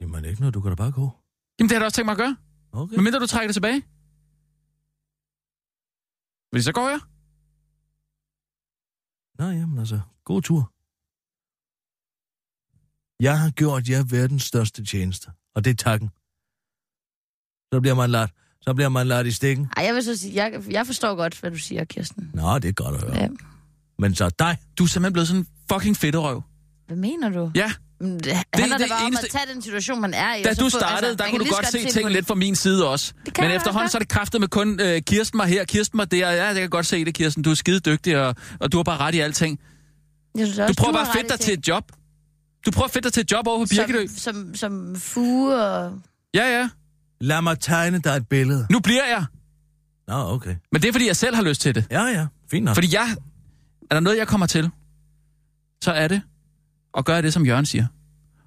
Speaker 4: Jamen ikke noget, du kan da bare gå.
Speaker 2: Jamen, det har jeg da også tænkt mig at gøre.
Speaker 4: Okay.
Speaker 2: Men mindre du trækker det tilbage. Fordi så går jeg.
Speaker 4: Nå, jamen altså, god tur. Jeg har gjort jer verdens største tjeneste, og det er takken. Så bliver man ladt, så bliver man ladt i stikken.
Speaker 3: Ej, jeg vil så sige, jeg, jeg forstår godt, hvad du siger, Kirsten.
Speaker 4: Nå, det er godt at høre.
Speaker 3: Ja.
Speaker 4: Men så dig,
Speaker 2: Du er simpelthen blevet sådan en fucking fedterøv.
Speaker 3: Hvad mener du?
Speaker 2: Ja,
Speaker 3: Men Det handler
Speaker 2: det
Speaker 3: det bare
Speaker 2: eneste-
Speaker 3: om at tage den situation, man er i.
Speaker 2: da du
Speaker 3: få-
Speaker 2: startede,
Speaker 3: altså,
Speaker 2: der kunne du godt se
Speaker 3: på
Speaker 2: ting lidt fra min side også.
Speaker 3: Det kan
Speaker 2: Men efterhånden så er det kraftet med kun øh, Kirsten mig her, Kirsten mig der. Ja, jeg kan godt se det, Kirsten. Du er skide dygtig, og, og du har bare ret i alting.
Speaker 3: Jeg synes
Speaker 2: Du
Speaker 3: også,
Speaker 2: prøver bare
Speaker 3: har
Speaker 2: at fedte dig til et job. Du prøver at fedte dig til et job over på Birkedø.
Speaker 3: som, som, som fuge og...
Speaker 2: Ja, ja.
Speaker 4: lad mig tegne dig et billede.
Speaker 2: Nu bliver jeg.
Speaker 4: Nå, okay.
Speaker 2: Men det er, fordi jeg selv har lyst til det.
Speaker 4: Ja, ja, fint nok.
Speaker 2: Fordi jeg... Er der noget, jeg kommer til, så er det at gøre det, som Jørgen siger.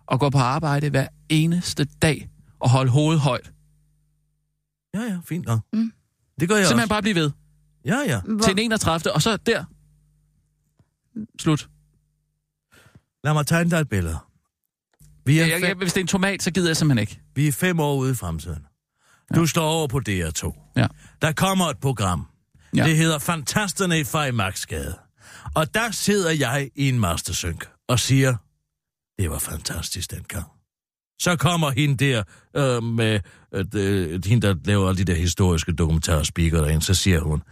Speaker 2: Og gå på arbejde hver eneste dag og holde hovedet højt.
Speaker 4: Ja, ja, fint nok.
Speaker 3: Mm.
Speaker 4: Det gør jeg
Speaker 2: Simpelthen
Speaker 4: også.
Speaker 2: bare blive ved.
Speaker 4: Ja, ja.
Speaker 3: Hvor,
Speaker 2: Til den 31. Og så der. Slut.
Speaker 4: Lad mig tegne dig et billede. Vi er,
Speaker 2: Jeg, jeg, hvis det er en tomat, så gider jeg simpelthen ikke.
Speaker 4: vi er fem år ude i fremtiden. Du står over på DR2.
Speaker 2: Ja.
Speaker 4: Der kommer et program.
Speaker 2: Ja.
Speaker 4: Ja. Det hedder Fantasterne i Fejmarksgade. Og der sidder jeg i en mastersynk og siger, det var fantastisk dengang. Så kommer hende der øh, med, øh, øh, hende der laver alle de der historiske dokumentarspeaker derind, så siger hun,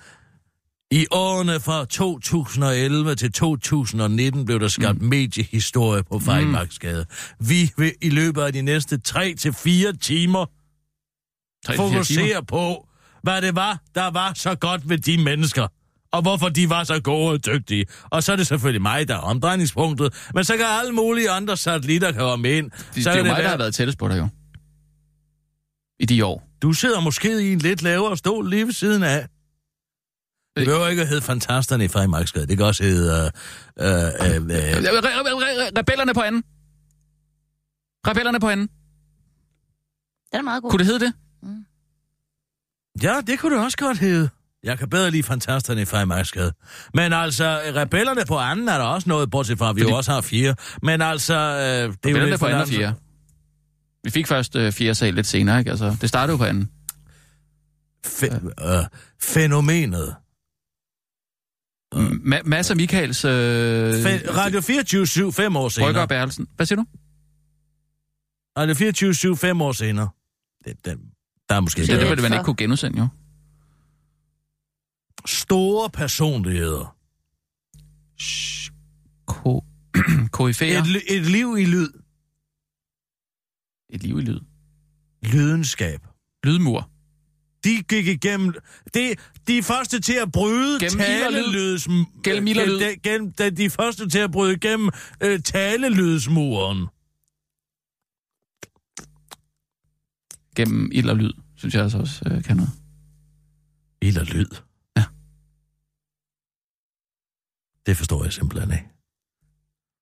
Speaker 4: i årene fra 2011 til 2019 blev der skabt mm. mediehistorie på Fejmarksgade. Vi vil i løbet af de næste 3 til 4 timer
Speaker 2: Tre til fire timer.
Speaker 4: fokusere på, hvad det var, der var så godt ved de mennesker. Og hvorfor de var så gode og dygtige. Og så er det selvfølgelig mig, der er omdrejningspunktet. Men så kan alle mulige andre satellitter komme ind.
Speaker 2: Det,
Speaker 4: så
Speaker 2: det er jo mig,
Speaker 4: være-
Speaker 2: der har været tættest på dig jo. I de år.
Speaker 4: Du sidder måske i en lidt lavere stol lige ved siden af. Det behøver ikke at hedde Fantasterne i Freimarksgade. Det kan også hedde... Øh, øh, øh,
Speaker 2: Re- re- re- re- Rebellerne på anden. Rebellerne på anden.
Speaker 3: Den er meget god.
Speaker 2: Kunne det hedde det?
Speaker 4: ja, det kunne det også godt hedde. Jeg kan bedre lide Fantasterne i Freimarksgade. Men altså, Rebellerne på anden er der også noget, bortset fra, at vi
Speaker 2: Fordi-
Speaker 4: jo også har fire. Men altså, øh, det er jo lidt
Speaker 2: på
Speaker 4: for
Speaker 2: anden og fjerde. Vi fik først øh, fjerde sal lidt senere, ikke? Altså, det startede jo på anden.
Speaker 4: Fe- øh, fænomenet
Speaker 2: Ma- Mads og Michaels... Øh,
Speaker 4: Fe- Radio 24 fem år
Speaker 2: Brygger
Speaker 4: senere.
Speaker 2: og Bertelsen. Hvad siger du?
Speaker 4: Radio 24 fem år senere. Det, den, der er måske
Speaker 2: Ja,
Speaker 3: Det
Speaker 2: det
Speaker 4: det
Speaker 2: ville man ikke kunne genudsende, jo.
Speaker 4: Store personligheder.
Speaker 2: Ko... Koryfæer.
Speaker 4: Et, et liv i lyd.
Speaker 2: Et liv i lyd.
Speaker 4: Lydenskab.
Speaker 2: Lydmur.
Speaker 4: De gik igennem... Det, de er første til at bryde
Speaker 2: Gennem
Speaker 4: talelyds...
Speaker 2: Gennem ild lyd.
Speaker 4: Gennem, gennem, de, de første til at bryde igennem øh, talelydsmuren.
Speaker 2: Gennem ild og lyd, synes jeg altså også øh, kan noget.
Speaker 4: Ild og lyd. Det forstår jeg simpelthen ikke.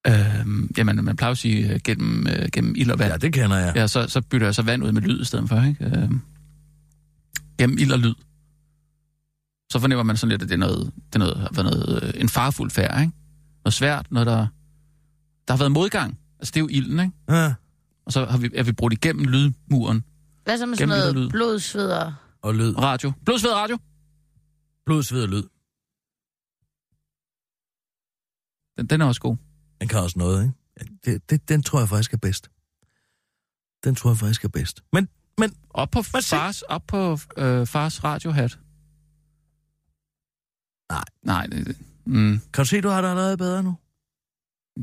Speaker 2: Øhm, jamen, man plejer at sige øh, gennem, øh, gennem ild og vand.
Speaker 4: Ja, det kender jeg.
Speaker 2: Ja, så, så bytter jeg så vand ud med lyd i stedet for, ikke? Øhm, gennem ild og lyd. Så fornemmer man sådan lidt, at det er noget, det er noget, har været noget, øh, en farfuld færd, ikke? Noget svært, noget der... Der har været modgang. Altså, det er jo ilden, ikke?
Speaker 4: Ja.
Speaker 2: Og så har vi, er vi brudt igennem lydmuren.
Speaker 3: Hvad så med sådan noget
Speaker 2: lyd.
Speaker 3: blodsveder?
Speaker 4: Og lyd.
Speaker 2: Radio. Blodsved radio.
Speaker 4: Blod, sved og lyd.
Speaker 2: Den, den er også god.
Speaker 4: Den kan også noget, ikke? Det, det, den tror jeg faktisk er bedst. Den tror jeg faktisk er bedst. Men, men
Speaker 2: Op på fars, op på øh, fars radiohat.
Speaker 4: Nej.
Speaker 2: Nej, det, det- mm,
Speaker 4: kan du se, du har det allerede bedre nu?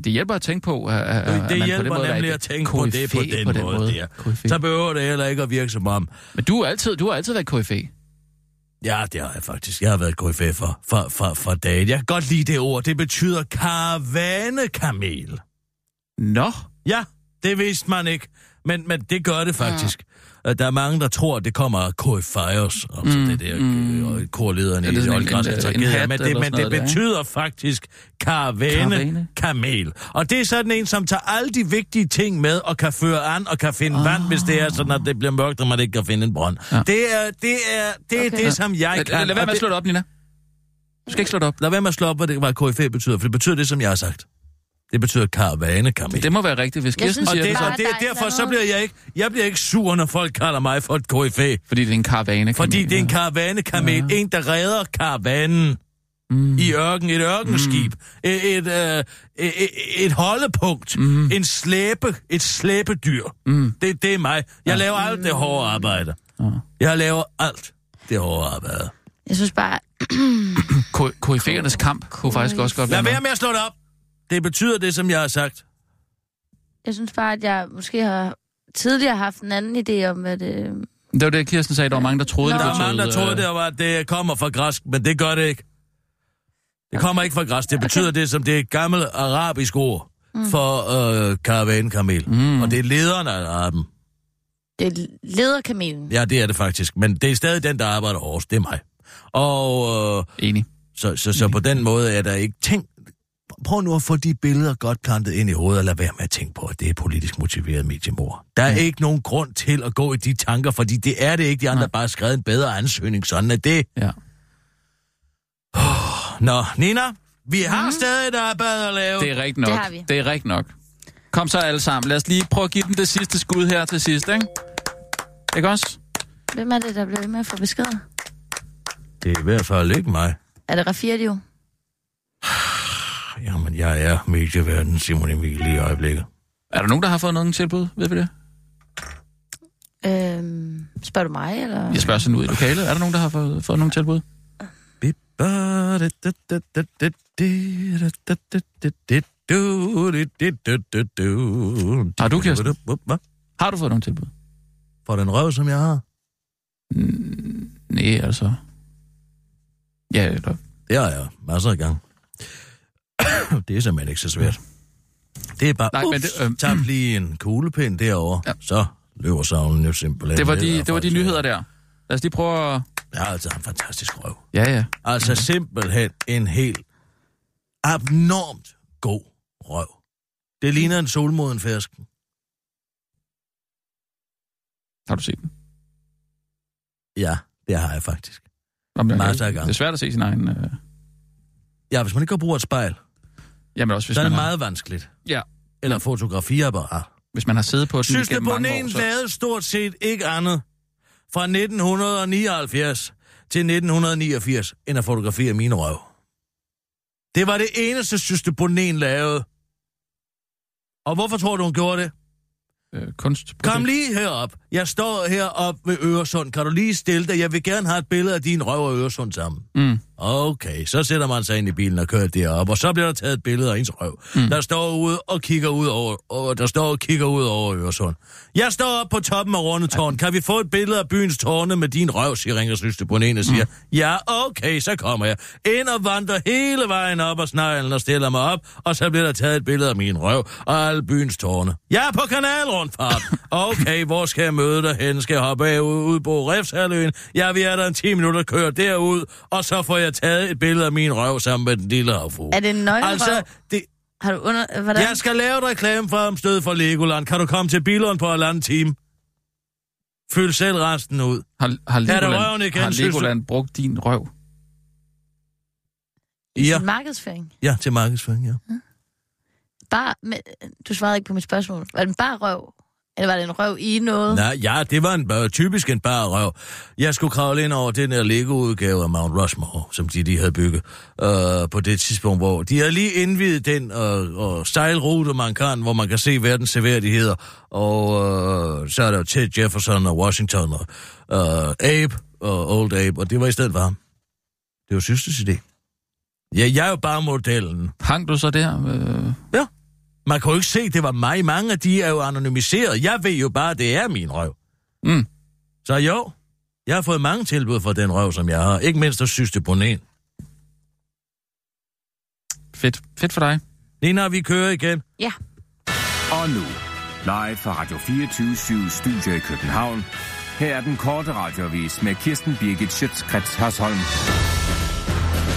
Speaker 2: det hjælper at tænke på, at, at,
Speaker 4: det
Speaker 2: man
Speaker 4: hjælper
Speaker 2: på den måde
Speaker 4: nemlig at tænke på det på
Speaker 2: koryfæ
Speaker 4: den måde, der.
Speaker 2: Koryfæ.
Speaker 4: Så behøver det heller ikke at virke som om.
Speaker 2: Men du har altid, du har altid været KFA.
Speaker 4: Ja, det har jeg faktisk. Jeg har været KFA for, for, for, for dagen. Jeg kan godt lide det ord. Det betyder karavanekamel.
Speaker 2: Nå,
Speaker 4: Ja, det vidste man ikke. Men, men det gør det faktisk. Ja. Der er mange, der tror, at det kommer af KFIOS, altså mm, det der mm. korlederen
Speaker 2: Er
Speaker 4: i
Speaker 2: det en- en
Speaker 4: tragedie. Men det, men det
Speaker 2: noget der,
Speaker 4: betyder faktisk karavane
Speaker 2: Karavane?
Speaker 4: kamel. Og det er sådan en, som tager alle de vigtige ting med og kan føre an og kan finde oh. vand, hvis det er sådan, at det bliver mørkt, og man ikke kan finde en brønd.
Speaker 2: Ja.
Speaker 4: Det er det, er, det, er
Speaker 3: Okay.
Speaker 4: det som jeg kan.
Speaker 2: lad, lad være med at slå det op, Nina. Du skal ikke slå det op.
Speaker 4: Lad være med at slå op, hvad, det, hvad KFA betyder, for det betyder det, som jeg har sagt. Det betyder karavanekamel.
Speaker 2: Det må være rigtigt, hvis Kirsten
Speaker 3: synes,
Speaker 4: Og
Speaker 2: siger
Speaker 4: det,
Speaker 2: det.
Speaker 4: så
Speaker 3: bare,
Speaker 4: det,
Speaker 3: der er et
Speaker 4: derfor så bliver jeg ikke, jeg bliver ikke sur, når folk kalder mig for et KFA.
Speaker 2: Fordi det er en karavane.
Speaker 4: Fordi det er en karavanekamel.
Speaker 2: Ja.
Speaker 4: Ja. En, der redder karavanen
Speaker 2: Mm.
Speaker 4: i ørken. Et ørkenskib. Mm. Et, et, øh, et, et holdepunkt. Mm. En slæbe. Et slæbedyr.
Speaker 2: Mm.
Speaker 4: Det, det er mig. Jeg ja. laver alt det hårde arbejde.
Speaker 2: Ja.
Speaker 4: Jeg laver alt det hårde arbejde.
Speaker 3: Jeg synes bare,
Speaker 2: KFA'ernes kamp kunne faktisk også godt
Speaker 4: Lad
Speaker 2: være
Speaker 4: være
Speaker 2: noget.
Speaker 4: med at slå det op. Det betyder det, som jeg har sagt.
Speaker 3: jeg synes bare, at jeg måske har tidligere haft en anden idé om, at... Øh,
Speaker 2: Det var det, Kirsten sagde. Der var mange, der troede,
Speaker 3: Nå.
Speaker 2: det
Speaker 4: Der
Speaker 2: betød...
Speaker 4: er mange, der troede,
Speaker 2: øh,
Speaker 4: det var, at det kommer fra græsk, men det gør det ikke. Det kommer ikke fra græsk. Det betyder det, som det er et gammelt arabisk ord for øh, karavanekamel.
Speaker 2: Mm.
Speaker 4: Og det er lederen af araben.
Speaker 3: det er lederkamelen.
Speaker 4: Ja, det er det faktisk. Men det er stadig den, der arbejder hårdest. Det er mig. Og øh,
Speaker 2: Enig.
Speaker 4: så, så, så på den måde er der ikke tænkt... Prøv nu at få de billeder godt plantet ind i hovedet, og lad være med at tænke på, at det er politisk motiveret mediemor. Der er ikke nogen grund til at gå i de tanker, fordi det er det ikke. De andre har bare skrevet en bedre ansøgning, sådan er det.
Speaker 2: Ja.
Speaker 4: Nå, Nina, vi har mm. stadig et arbejde at lave.
Speaker 2: Det er rigtigt nok.
Speaker 3: Det har vi.
Speaker 2: Det er rigtigt nok. Kom så alle sammen. Lad os lige prøve at give den det sidste skud her til sidst, ikke? Ikke også?
Speaker 3: Hvem er det, der bliver ved med at få beskeder?
Speaker 4: Det er i hvert fald ikke mig.
Speaker 3: Er det Rafirdio?
Speaker 4: Jamen, jeg er medieverden Simon Emil i øjeblikket.
Speaker 2: Er der nogen, der har fået nogen tilbud? Ved vi det?
Speaker 3: Øhm, spørger du mig, eller?
Speaker 2: Jeg spørger sådan ud i lokalet. Er der nogen, der har fået, fået nogen tilbud? Har du, Kirsten?
Speaker 4: Hvad?
Speaker 2: Har du fået nogen tilbud?
Speaker 4: For den røv, som jeg har?
Speaker 2: Nej, altså... Ja, eller...
Speaker 4: Det har jeg masser af gang. det er simpelthen ikke så svært. Det er bare,
Speaker 2: Nej,
Speaker 4: Nej,
Speaker 2: men
Speaker 4: ups,
Speaker 2: det, øh,
Speaker 4: tap lige en kuglepind derovre,
Speaker 2: Ja.
Speaker 4: ja. så løber savlen jo simpelthen.
Speaker 2: Det var de, det var de nyheder der. Lad os lige prøve at...
Speaker 4: Har altid en fantastisk røv.
Speaker 2: Ja, ja.
Speaker 4: Altså simpelthen en helt abnormt god røv. Det ligner en solmoden fersken.
Speaker 2: Har du set den?
Speaker 4: Ja, det har jeg faktisk.
Speaker 2: Om jeg-
Speaker 4: Masser af gange.
Speaker 2: Det er svært at se sin egen... Øh...
Speaker 4: Ja, hvis man ikke kan bruge et spejl,
Speaker 2: Jamen også, hvis
Speaker 4: så er det
Speaker 2: har,
Speaker 4: meget vanskeligt.
Speaker 2: Ja.
Speaker 4: Eller fotografiapparat.
Speaker 2: hvis man har siddet på den
Speaker 4: Synes
Speaker 2: igennem mange år, så...
Speaker 4: lavede stort set ikke andet fra 1979 til 1989, end at fotografere mine røv. Det var det eneste, Syste Bonen lavede. Og hvorfor tror du, hun gjorde det?
Speaker 2: Øh, kunst.
Speaker 4: Kom lige herop. Jeg står herop ved Øresund. Kan du lige stille dig? Jeg vil gerne have et billede af din røv og Øresund sammen.
Speaker 2: Mm.
Speaker 4: Okay, så sætter man sig ind i bilen og kører derop, og så bliver der taget et billede af ens røv. Mm. Der står ude og kigger ud over, og der står og kigger ud over Øresund. Jeg står op på toppen af Rundetårn. Kan vi få et billede af byens tårne med din røv, siger Ringers Lyste på en og siger. Mm. Ja, okay, så kommer jeg. Ind og vandrer hele vejen op og sneglen og stiller mig op, og så bliver der taget et billede af min røv og alle byens tårne. Jeg er på kanalrundfart. Okay, hvor skal jeg møde dig hen? Skal jeg hoppe af ud, ud på Refshaløen? Ja, vi er der en 10 minutter, kører derud, og så får jeg taget et billede af min røv sammen med den lille havfru.
Speaker 3: Er det en nøgenrøv?
Speaker 4: Altså, det,
Speaker 3: Har du under... Hvordan?
Speaker 4: jeg skal lave et reklame for om stød for Legoland. Kan du komme til Bilund på en anden time? Fyld selv resten ud.
Speaker 2: Har, har,
Speaker 4: der
Speaker 2: Legoland,
Speaker 4: røven igen,
Speaker 2: har? Legoland brugt din røv?
Speaker 3: I
Speaker 4: Ja.
Speaker 3: sin markedsføring?
Speaker 4: Ja, til markedsføring, ja.
Speaker 3: Bare... Men, du svarede ikke på mit spørgsmål. Var det en bare røv? Eller var det en røv i noget?
Speaker 4: Nej, ja, det var en, øh, typisk en bare røv. Jeg skulle kravle ind over den der Lego-udgave af Mount Rushmore, som de, de havde bygget øh, på det tidspunkt, hvor de havde lige indvidet den øh, og stejlrute, man kan, hvor man kan se verdens seværdigheder. Og øh, så er der Ted Jefferson og Washington og øh, Abe og Old Abe, og det var i stedet for ham. Det var søsters idé. Ja, jeg er jo bare modellen.
Speaker 2: Hang du så der? Øh,
Speaker 4: Ja. Man kan jo ikke se, det var mig. Mange af de er jo anonymiseret. Jeg ved jo bare, det er min røv.
Speaker 2: mm.
Speaker 4: Så jo, jeg har fået mange tilbud for den røv, som jeg har. Ikke mindst at synes det på en.
Speaker 2: Fedt. Fedt for dig.
Speaker 4: Nina, vi kører igen.
Speaker 3: Ja.
Speaker 6: Og nu, live fra Radio 24 Studio i København. Her er den korte radiovis med Kirsten Birgit Schøtzgrads Hasholm.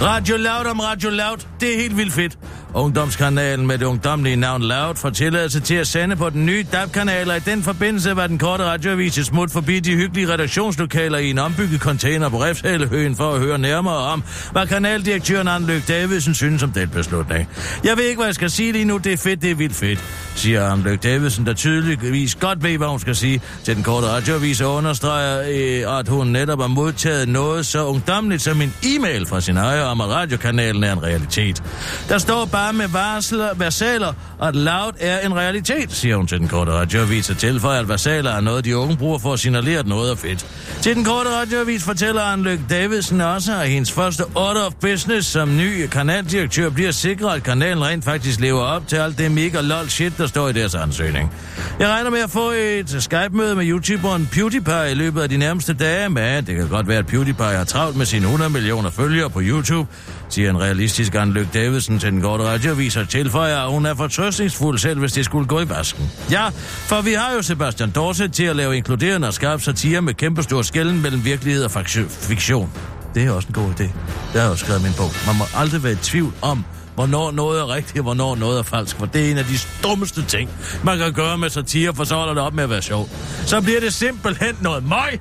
Speaker 4: Radio Loud om Radio Loud. Det er helt vildt fedt. Ungdomskanalen med det ungdomlige navn Loud får tilladelse til at sende på den nye DAB-kanal, og i den forbindelse var den korte radioavis et smut forbi de hyggelige redaktionslokaler i en ombygget container på Refshalehøen for at høre nærmere om, hvad kanaldirektøren Anløk Davidsen synes om den beslutning. Jeg ved ikke, hvad jeg skal sige lige nu. Det er fedt, det er vildt fedt, siger Anløk Davidsen, der tydeligvis godt ved, hvad hun skal sige til den korte radioavis og understreger, øh, at hun netop har modtaget noget så ungdomligt som en e-mail fra sin ejer om, at radiokanalen er en realitet. Der står bare med varsler, versaler, at loud er en realitet, siger hun til den korte radioavis og tilføjer, at versaler er noget, de unge bruger for at signalere, at noget er fedt. Til den korte radioavis fortæller Anne Davidsen også, at hendes første order of business som ny kanaldirektør bliver sikret, at kanalen rent faktisk lever op til alt det mega lol shit, der står i deres ansøgning. Jeg regner med at få et Skype-møde med YouTuberen PewDiePie i løbet af de nærmeste dage, men det kan godt være, at PewDiePie har travlt med sine 100 millioner følgere på YouTube, siger en realistisk Anne Davidsen til den korte radioavis og tilføjer, at hun er fortrøstningsfuld selv, hvis det skulle gå i vasken. Ja, for vi har jo Sebastian Dorset til at lave inkluderende og skarp satire med kæmpestor skælden mellem virkelighed og fiktion. Det er også en god idé. Det har jeg også skrevet min bog. Man må aldrig være i tvivl om, hvornår noget er rigtigt, og hvornår noget er falsk. For det er en af de dummeste ting, man kan gøre med satire, for så holder det op med at være sjovt. Så bliver det simpelthen noget møg.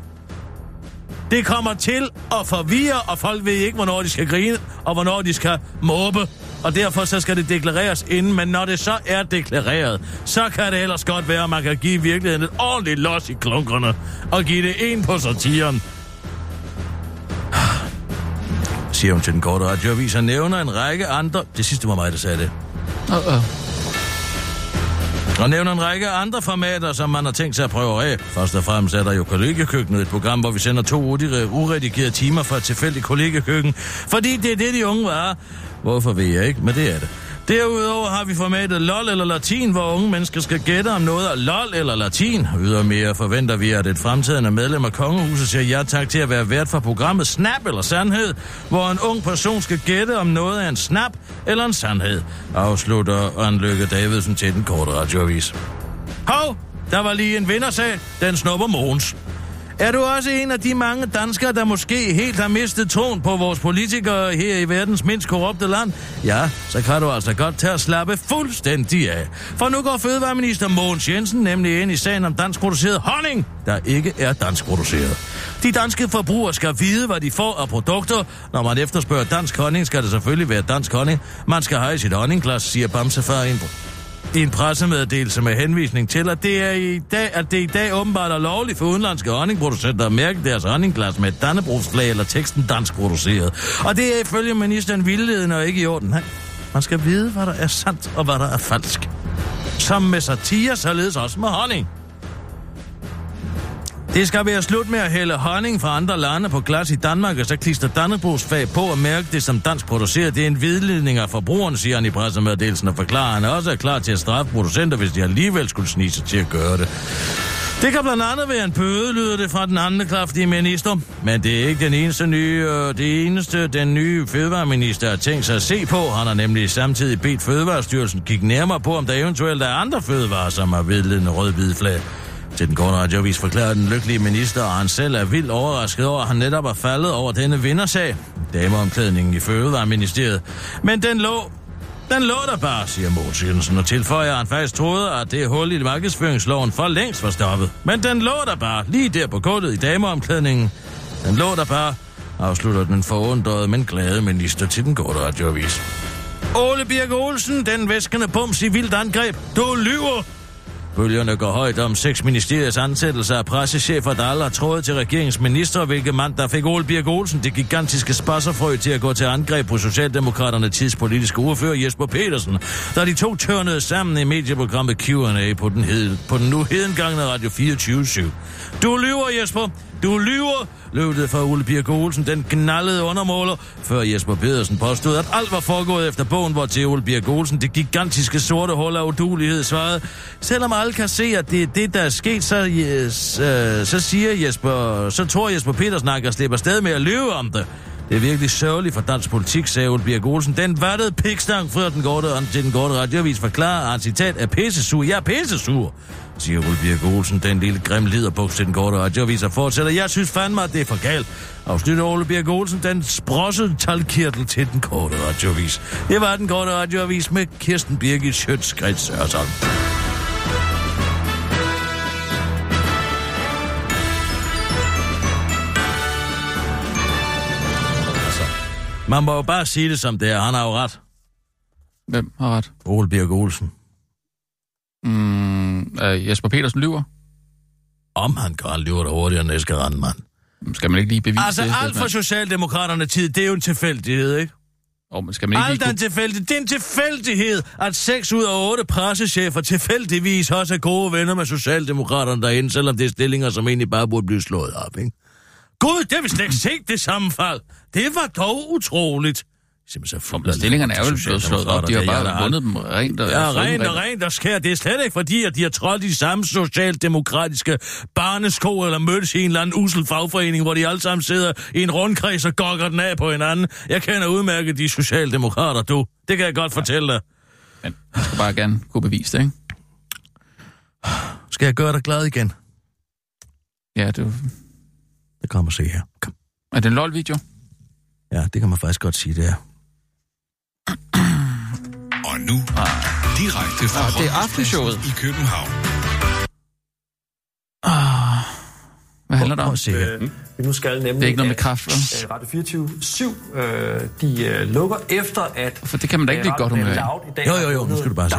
Speaker 4: Det kommer til at forvirre, og folk ved ikke, hvornår de skal grine, og hvornår de skal måbe. Og derfor så skal det deklareres inden, men når det så er deklareret, så kan det ellers godt være, at man kan give virkeligheden et ordentligt los i klunkerne, og give det en på satiren. Siger hun til den korte radioavis, og nævner en række andre... Det sidste var mig, der sagde det.
Speaker 2: Uh-uh.
Speaker 4: Og nævner en række andre formater, som man har tænkt sig at prøve af. Først og fremmest er der jo kollegekøkkenet, et program, hvor vi sender to uredigerede timer fra et tilfældigt kollegekøkken. Fordi det er det, de unge var. Hvorfor ved jeg ikke, men det er det. Derudover har vi formatet LOL eller latin, hvor unge mennesker skal gætte om noget er LOL eller latin. Ydermere forventer vi, at et fremtidende medlem af Kongehuset siger ja tak til at være vært for programmet Snap eller Sandhed, hvor en ung person skal gætte om noget er en snap eller en sandhed, afslutter Anlykke Davidsen til den korte radioavis. Hov, der var lige en vindersag. Den snupper Mogens. Er du også en af de mange danskere, der måske helt har mistet troen på vores politikere her i verdens mindst korrupte land? Ja, så kan du altså godt tage at slappe fuldstændig af. For nu går Fødevareminister Mogens Jensen nemlig ind i sagen om dansk produceret honning, der ikke er dansk produceret. De danske forbrugere skal vide, hvad de får af produkter. Når man efterspørger dansk honning, skal det selvfølgelig være dansk honning. Man skal have sit honningglas, siger Bamsefar ind i en pressemeddelelse med henvisning til, at det, er i dag, at det i dag åbenbart er lovligt for udenlandske honningproducenter at mærke deres honningglas med et dannebrugsflag eller teksten dansk produceret. Og det er ifølge ministeren vildledende og ikke i orden. Nej, man skal vide, hvad der er sandt og hvad der er falsk. Som med satire, således også med honning. Det skal være slut med at hælde honning fra andre lande på glas i Danmark, og så klister Dannebrogsfag på og mærke det som dansk produceret. Det er en vidledning af forbrugeren, siger han i pressemeddelelsen, og forklarer, at han også er klar til at straffe producenter, hvis de alligevel skulle snige sig til at gøre det. Det kan blandt andet være en bøde, lyder det fra den anden kraftige minister. Men det er ikke den eneste nye, øh, det eneste, den nye fødevareminister har tænkt sig at se på. Han har nemlig samtidig bedt Fødevarestyrelsen kigge nærmere på, om der eventuelt er andre fødevarer, som har vedledende rød-hvide flag. Til den korte radiovis forklarer den lykkelige minister, at han selv er vildt overrasket over, at han netop er faldet over denne vindersag. Dameomklædningen i Fødevareministeriet. Men den lå den lå der bare, siger Mogens Jensen, og tilføjer, at han faktisk troede, at det hul i markedsføringsloven for længst var stoppet. Men den lå der bare, lige der på gulvet i dameomklædningen. Den lå der bare, afslutter den forundrede, men glade minister til den korte radioavis. Ole Birk Olsen, den væskende bums i vildt angreb. Du lyver! Bølgerne går højt om seks ministeriets ansættelse af pressechefer, der aldrig har trådet til regeringsminister, hvilket mand, der fik Ole Birk Olsen det gigantiske spasserfrø til at gå til angreb på Socialdemokraterne tidspolitiske ordfører Jesper Petersen, da de to tørnede sammen i medieprogrammet Q&A på den, hed, på den nu hedengangne Radio 24 /7. Du lyver, Jesper! Du lyver! løftede fra Ole Birk Olsen, den knallede undermåler, før Jesper Pedersen påstod, at alt var foregået efter bogen, hvor til Ole Birk Olsen, det gigantiske sorte hul af udulighed, svarede. Selvom alle kan se, at det er det, der er sket, så, øh, yes, øh, så siger Jesper, så tror Jesper Petersen, at han slipper sted med at lyve om det. Det er virkelig sørgeligt for dansk politik, sagde Ulf Birk Olsen. Den vattede pikstang før den går til den korte radiovis forklarer, at han citat er pissesur. Jeg er pissesur, siger Ulf Birk Olsen, den lille grim liderbuks til den korte radiovis og fortsætter. Jeg synes fandme, at det er for galt. Afslutter Ole Birk Olsen den sprossede talkirtel til den korte radiovis. Det var den korte radiovis med Kirsten Birgit Schøtz-Grets Man må jo bare sige det som det er. Han har jo ret.
Speaker 2: Hvem har ret?
Speaker 4: Ole Birk Olsen.
Speaker 2: Mm, øh, Jesper Petersen lyver.
Speaker 4: Om han kan lyve der hurtigere end Eske Randmann.
Speaker 2: Skal man ikke lige bevise
Speaker 4: Altså
Speaker 2: det?
Speaker 4: alt for Socialdemokraterne tid, det er jo en tilfældighed, ikke?
Speaker 2: Oh, men skal man ikke
Speaker 4: Alt er en tilfældighed. Det er en tilfældighed, at 6 ud af 8 pressechefer tilfældigvis også er gode venner med Socialdemokraterne derinde, selvom det er stillinger, som egentlig bare burde blive slået op, ikke? Gud, det har vi slet ikke set det sammenfald. Det var dog utroligt. Simpelthen så
Speaker 2: kunne... Stillingerne er jo blevet slået op. De har bare vundet dem rent og
Speaker 4: Ja, rent og rent og skær. Det er slet ikke fordi, at de har trådt de samme socialdemokratiske barnesko eller mødtes i en eller anden usel fagforening, hvor de alle sammen sidder i en rundkreds og gokker den af på hinanden. Jeg kender udmærket de socialdemokrater, du. Det kan jeg godt ja. fortælle dig.
Speaker 2: Men jeg skal bare gerne kunne bevise det, ikke?
Speaker 4: Skal jeg gøre dig glad igen?
Speaker 2: Ja, det
Speaker 4: Det kommer se her. Kom.
Speaker 2: Er det en LOL-video?
Speaker 4: Ja, det kan man faktisk godt sige, det er.
Speaker 7: Og nu, direkte fra
Speaker 2: Ah, det er aftenshowet.
Speaker 7: i København.
Speaker 2: Ah, hvad handler det om?
Speaker 4: at se her.
Speaker 8: Øh, vi nu skal nemlig...
Speaker 2: Det er ikke noget med
Speaker 8: at,
Speaker 2: kraft, vel?
Speaker 8: øh, Radio 24 7, øh, de øh, lukker efter, at...
Speaker 2: For det kan man da ikke blive godt humør
Speaker 4: Jo, jo, jo, nu skal du bare se.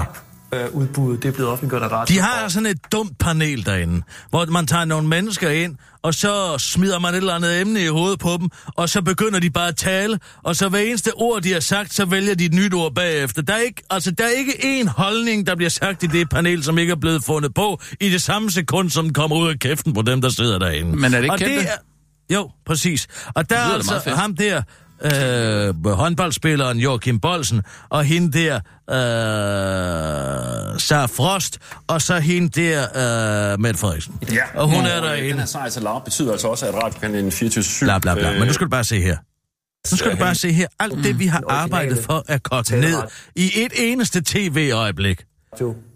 Speaker 8: Øh, udbuddet, det er blevet offentliggjort af Radio.
Speaker 4: De har sådan et dumt panel derinde, hvor man tager nogle mennesker ind, og så smider man et eller andet emne i hovedet på dem, og så begynder de bare at tale, og så hver eneste ord, de har sagt, så vælger de et nyt ord bagefter. Der er ikke, altså, der er ikke én holdning, der bliver sagt i det panel, som ikke er blevet fundet på, i det samme sekund, som den kommer ud af kæften på dem, der sidder derinde.
Speaker 2: Men er det ikke
Speaker 4: og
Speaker 2: kendte?
Speaker 4: det er, Jo, præcis. Og der er altså ham der, øh, håndboldspilleren Joachim Bolsen, og hende der, øh, Sarah Frost, og så hende der, øh, Mette Frederiksen.
Speaker 9: Ja.
Speaker 4: Og hun er
Speaker 9: Den
Speaker 4: derinde.
Speaker 9: her sejr til Lav betyder altså også, at radiokanalen 24
Speaker 4: Bla, bla, bla. Men nu skal du bare se her. Nu skal du bare se her. Alt det, vi har arbejdet for, er kogt ned i et eneste tv-øjeblik.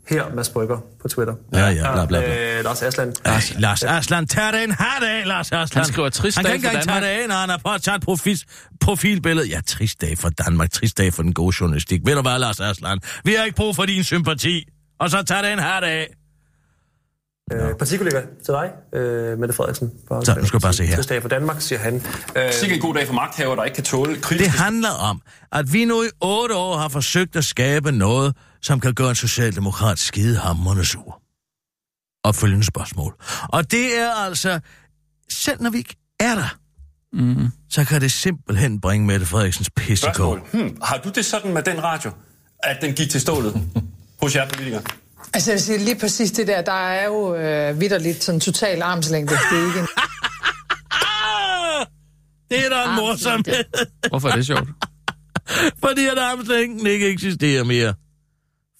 Speaker 8: Her, Mads Brygger på Twitter.
Speaker 4: Ja, ja, bla, bla, bla.
Speaker 8: Øh, Lars Asland.
Speaker 4: Ej, Lars Aslan, tag dig en hat af, Lars Aslan.
Speaker 2: Han skriver trist
Speaker 4: Han
Speaker 2: dag
Speaker 4: kan ikke
Speaker 2: for
Speaker 4: engang tage
Speaker 2: Danmark.
Speaker 4: det af, når han har prøvet at tage et profil, profilbillede. Ja, trist dag for Danmark, trist dag for den gode journalistik. Ved du hvad, Lars Aslan? Vi har ikke brug for din sympati. Og så tag dig en hat af.
Speaker 8: Øh, partikollega til dig, øh, Mette Frederiksen. For
Speaker 4: Så, nu skal du bare se her.
Speaker 8: Trist dag for Danmark, siger han. Øh,
Speaker 9: Sikke en god dag for magthaver, der ikke kan tåle
Speaker 4: Det
Speaker 9: kritiske...
Speaker 4: handler om, at vi nu i otte år har forsøgt at skabe noget, som kan gøre en socialdemokrat skidehammerende sur. Opfølgende spørgsmål. Og det er altså, selv når vi ikke er der,
Speaker 2: Mm.
Speaker 4: så kan det simpelthen bringe Mette Frederiksens pissekog.
Speaker 9: Hmm, har du det sådan med den radio, at den gik til stålet hos jer politikere?
Speaker 10: Altså, jeg vil sige, lige præcis det der, der er jo øh, vidderligt sådan total armslængde. Det er ikke en...
Speaker 4: Det er da en morsomhed,
Speaker 2: Hvorfor er det sjovt?
Speaker 4: fordi at armslængden ikke eksisterer mere.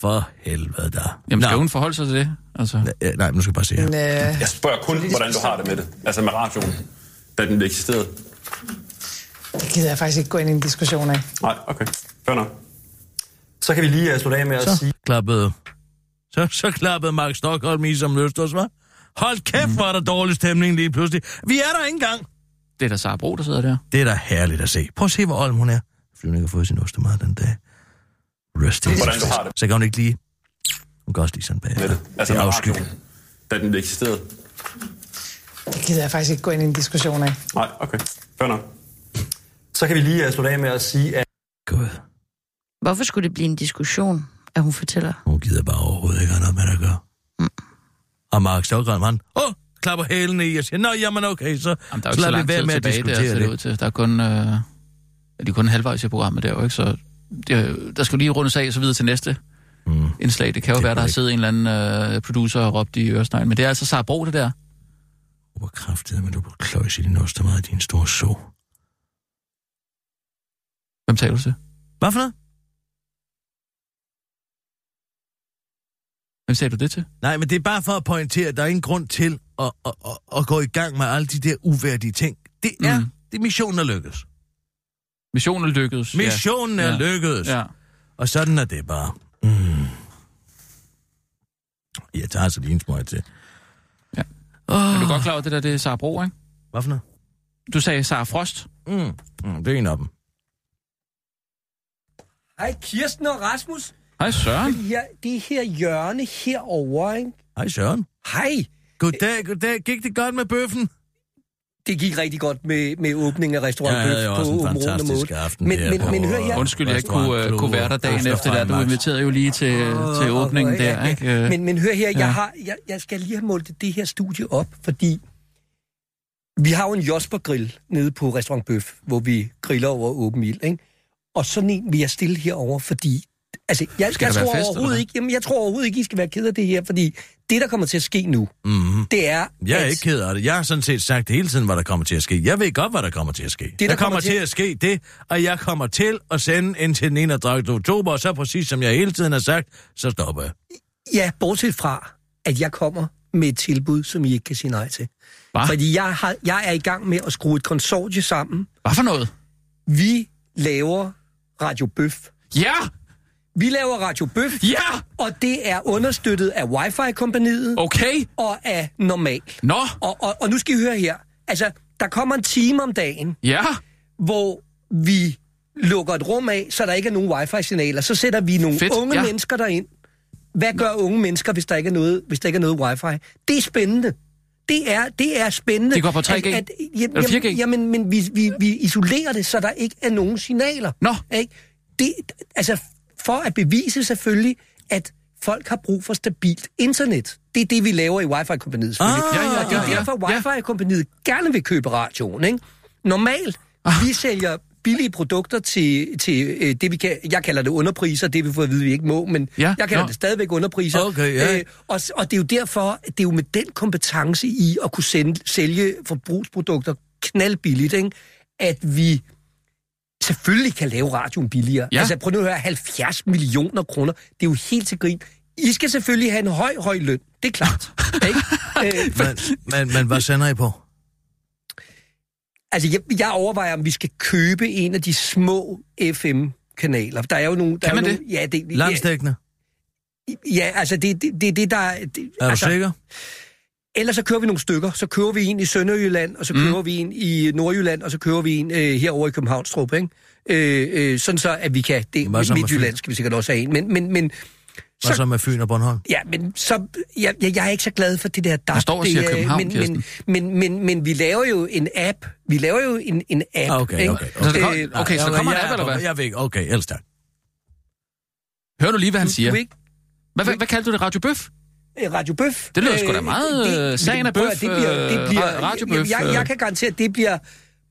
Speaker 4: For helvede da.
Speaker 2: Jamen, skal
Speaker 4: Nå.
Speaker 2: hun forholde sig til det? Altså,
Speaker 4: Øh, Nej, nu skal jeg bare se her.
Speaker 10: en øh,
Speaker 9: Jeg spørger kun, hvordan du har det med det. Altså med radioen, da den eksisterede.
Speaker 10: det gider jeg faktisk ikke gå ind i en diskussion af.
Speaker 9: Nej, okay. Fair nok.
Speaker 8: Så kan vi lige uh, slutte af med at sige...
Speaker 4: klappede... Så, så klappede Mark Stockholm i som løst os, hva'? Hold kæft, hvor er der dårlig stemning lige pludselig. Vi er der ikke engang.
Speaker 2: det er da Sara Bro, der sidder der.
Speaker 4: Det er da herligt at se. Prøv at se, hvor olm hun er. Fordi hun ikke har fået sin ostemad den dag. Rest in
Speaker 9: Hvordan
Speaker 4: peace.
Speaker 9: du har det.
Speaker 4: Så kan hun ikke lige... Hun kan også lige sådan bag.
Speaker 9: Med det. Altså
Speaker 4: det er afskyeligt.
Speaker 9: da den eksisterede.
Speaker 10: Det gider jeg faktisk ikke gå ind i en diskussion af.
Speaker 9: Nej, okay. Fair nok.
Speaker 8: Så kan vi lige uh, slutte af med at sige, at
Speaker 4: Gud,
Speaker 3: Hvorfor skulle det blive en diskussion, at hun fortæller?
Speaker 4: hun gider bare overhovedet ikke have noget med at gøre. Mm. Og Mark Stockholm, han... Åh, oh, klapper hælene i og siger, Nå, jamen okay, så,
Speaker 2: Jamen, der er
Speaker 4: så lader vi være med at
Speaker 2: tilbage, der
Speaker 4: diskutere
Speaker 2: ser det ud til. Der er kun, øh, er de er kun halvvejs i programmet der, jo, ikke? Så det, der skal lige rundes af, så videre til næste
Speaker 4: Mm.
Speaker 2: indslag. Det kan jo
Speaker 4: Det
Speaker 2: være,
Speaker 4: er
Speaker 2: der har siddet en eller anden øh, producer og råbt i øresneglen. Men det er altså Sara Bro, det der.
Speaker 4: Hvor kraftigt, men du på kløjs i din ostemad, din store så.
Speaker 2: Hvem taler du til?
Speaker 4: Hvad for noget?
Speaker 2: Hvem sagde du det til?
Speaker 4: Nej, men det er bare for at pointere, at der er ingen grund til at, at, at, at gå i gang med alle de der uværdige ting. Det er,
Speaker 2: Mm.
Speaker 4: det er missionen er lykkedes.
Speaker 2: Missionen lykkedes.
Speaker 4: Missionen
Speaker 2: ja.
Speaker 4: er lykkedes.
Speaker 2: Ja.
Speaker 4: Og sådan er det bare. Mm. Jeg tager altså lige en smøg til.
Speaker 2: Ja.
Speaker 4: Oh.
Speaker 2: Men du er godt klar over, det der det er Sara Bro, ikke?
Speaker 4: Hvad for noget?
Speaker 2: Du sagde Sara Frost.
Speaker 4: Mm. Mm, det er en af dem.
Speaker 11: Hej Kirsten og Rasmus.
Speaker 2: Hej Søren.
Speaker 11: Ja, det her hjørne herovre, ikke?
Speaker 4: Hej Søren.
Speaker 11: Hej.
Speaker 4: Goddag, goddag. Gik det godt med bøffen?
Speaker 11: Det gik rigtig godt med, med åbningen af restaurant
Speaker 4: Jeg havde
Speaker 11: Bøf
Speaker 4: jo
Speaker 11: på
Speaker 4: en fantastisk
Speaker 11: Måde.
Speaker 4: aften
Speaker 11: Men,
Speaker 4: der
Speaker 11: men,
Speaker 4: på,
Speaker 11: men hør her.
Speaker 2: Undskyld, jeg ikke kunne, uh, kunne være der dagen efter der. Du inviterede jo lige til, til åbningen
Speaker 11: ja,
Speaker 2: der,
Speaker 11: ja.
Speaker 2: ikke? Øh,
Speaker 11: Men, men hør her,
Speaker 2: ja.
Speaker 11: jeg, har, jeg, jeg skal lige have målt det her studie op, fordi vi har jo en Josper-grill nede på Restaurant Bøf, hvor vi griller over åben ild, ikke? Og sådan en vil jeg stille herover, fordi... Altså, jeg,
Speaker 2: Skal
Speaker 11: jeg, tror
Speaker 2: fest,
Speaker 11: overhovedet ikke, jamen, jeg tror overhovedet ikke, I skal være ked af det her, fordi det, der kommer til at ske nu,
Speaker 4: Mm-hmm.
Speaker 11: det er...
Speaker 4: Jeg er
Speaker 11: at-
Speaker 4: ikke ked af det. Jeg har sådan set sagt hele tiden, hvad der kommer til at ske. Jeg ved godt, hvad der kommer til at ske. Det,
Speaker 11: der
Speaker 4: der kommer
Speaker 11: kommer
Speaker 4: til
Speaker 11: til-
Speaker 4: at ske det, og jeg kommer til at sende ind til den 31. oktober, og så præcis som jeg hele tiden har sagt, så stopper jeg.
Speaker 11: Ja, bortset fra, at jeg kommer med et tilbud, som I ikke kan sige nej til.
Speaker 2: Hva?
Speaker 11: Fordi jeg, har, jeg er i gang med at skrue et konsortie sammen.
Speaker 2: Hvad for noget?
Speaker 11: Vi laver Radio Bøf.
Speaker 2: Ja!
Speaker 11: Vi laver Radio Bøf,
Speaker 2: Ja!
Speaker 11: og det er understøttet af Wi-Fi-kompaniet
Speaker 2: Okay.
Speaker 11: og af Normal.
Speaker 2: Nå.
Speaker 11: Og, og, og nu skal I høre her. Altså, der kommer en time om dagen,
Speaker 2: Ja.
Speaker 11: hvor vi lukker et rum af, så der ikke er nogen wifi-signaler. Så sætter vi nogle
Speaker 2: Fedt,
Speaker 11: unge
Speaker 2: ja.
Speaker 11: mennesker derind. Hvad gør unge mennesker, hvis der ikke er noget, hvis der ikke er noget wifi? Det er spændende. Det er, det er spændende.
Speaker 2: De går på 3G?
Speaker 11: At, at, jamen,
Speaker 2: Eller 4G?
Speaker 11: Jamen, jamen men vi, vi, vi isolerer det, så der ikke er nogen signaler.
Speaker 2: Nå.
Speaker 11: Ikke? Det, altså, for at bevise selvfølgelig, at folk har brug for stabilt internet. Det er det, vi laver i Wi-Fi-kompaniet.
Speaker 4: Ah,
Speaker 2: Ja, ja,
Speaker 11: Og det er
Speaker 2: ja, ja.
Speaker 11: derfor, Wi-Fi-kompaniet gerne vil købe radioen. Ikke? Normalt,
Speaker 2: Ah.
Speaker 11: vi sælger billige produkter til, til øh, det, vi kan, jeg kalder det underpriser, det vi får at vide, vi ikke må, men
Speaker 2: Ja,
Speaker 11: ja, jeg kalder
Speaker 2: nå.
Speaker 11: det stadigvæk underpriser.
Speaker 4: Okay, ja.
Speaker 11: øh, og, og det er jo derfor, det er jo med den kompetence i at kunne sende, sælge forbrugsprodukter knaldbilligt, ikke? at vi selvfølgelig kan lave radioen billigere.
Speaker 2: Ja.
Speaker 11: Altså prøv nu at høre, 70 millioner kroner, det er jo helt til grin. I skal selvfølgelig have en høj, høj løn, det er klart. ikke? Øh,
Speaker 4: Men, men, men hvad sender I på?
Speaker 11: Altså, jeg, jeg overvejer, om vi skal købe en af de små FM-kanaler. Der er jo nogle... Der
Speaker 2: Kan
Speaker 11: er
Speaker 2: man
Speaker 11: jo
Speaker 2: det?
Speaker 11: Nogle, ja, det,
Speaker 4: Landstækkende?
Speaker 11: ja, ja, altså, det er det, det, det, der... er- Det,
Speaker 4: Er du
Speaker 11: altså,
Speaker 4: sikker?
Speaker 11: Ellers så kører vi nogle stykker. Så kører vi en i Sønderjylland, og så kører mm. vi en i Nordjylland, og så kører vi en øh, herovre i Københavnstrup, ikke? Øh, øh, sådan så, at vi kan... Det,
Speaker 4: så
Speaker 11: Midtjylland skal vi sikkert også have en. Men, men, men,
Speaker 4: Hvad så med Fyn og Bornholm?
Speaker 11: Ja, men så, jeg, jeg, jeg er ikke så glad for det der DAP.
Speaker 2: Der står og siger
Speaker 11: er-
Speaker 2: København,
Speaker 11: men, men, men, men, men, vi laver jo en app. Vi laver jo en, en app.
Speaker 4: Ah, okay,
Speaker 11: ikke?
Speaker 4: okay.
Speaker 2: Så kom-
Speaker 11: Øh,
Speaker 2: okay, så kommer
Speaker 4: jeg
Speaker 2: en app,
Speaker 4: er
Speaker 2: eller hvad?
Speaker 4: Jeg ved ikke. Okay, ellers tak.
Speaker 2: Hør nu lige, hvad han siger. Hvad, hvad, hvad kaldte du det? Radio Bøf?
Speaker 11: Øh, Radio Bøf.
Speaker 2: Det lyder sgu da
Speaker 11: Øh,
Speaker 2: meget, øh, sagen er
Speaker 11: prøv at-
Speaker 2: bøf,
Speaker 11: Det bliver, det
Speaker 2: øh,
Speaker 11: bliver,
Speaker 2: ra- radiobøf,
Speaker 11: Jeg, jeg,
Speaker 2: øh.
Speaker 11: kan garantere, at det bliver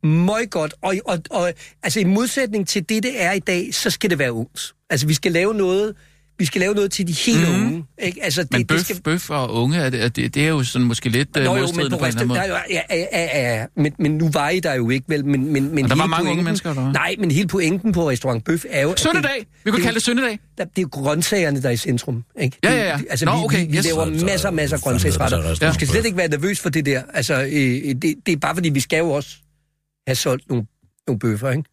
Speaker 11: meget godt. Og, og, og altså i modsætning til det, det er i dag, så skal det være ungt. Altså vi skal lave noget, vi skal lave noget til de helt
Speaker 2: Mhm.
Speaker 11: unge. Ikke? Altså, det,
Speaker 2: Men bøf,
Speaker 11: det skal,
Speaker 2: bøf og unge, er det, er det, det er jo sådan måske lidt øh,
Speaker 11: Nå, jo, men, på
Speaker 2: på en eller anden måde.
Speaker 11: der, ja, ja, ja, ja, men, men nu var I der jo ikke, vel? Men, men, men
Speaker 2: Og der var mange unge
Speaker 11: pointen-
Speaker 2: mennesker, eller hvad?
Speaker 11: Nej, men hele pointen på Restaurant Bøf er jo... at
Speaker 2: Søndag! Vi kunne
Speaker 11: det-
Speaker 2: kalde det søndag.
Speaker 11: Der, det er jo grøntsagerne, der er i centrum. Ikke?
Speaker 2: Ja, ja, ja.
Speaker 11: det- Altså,
Speaker 2: Nå,
Speaker 11: vi,
Speaker 2: okay,
Speaker 11: vi, vi
Speaker 2: yes.
Speaker 11: laver
Speaker 4: Så- så-
Speaker 11: masser og masser af grøntsagsretter.
Speaker 4: Ja.
Speaker 11: Du skal slet ikke være nervøs for det der. Altså, øh, det, det er bare fordi, vi skal jo også have solgt nogle, nogle bøffer, ikke?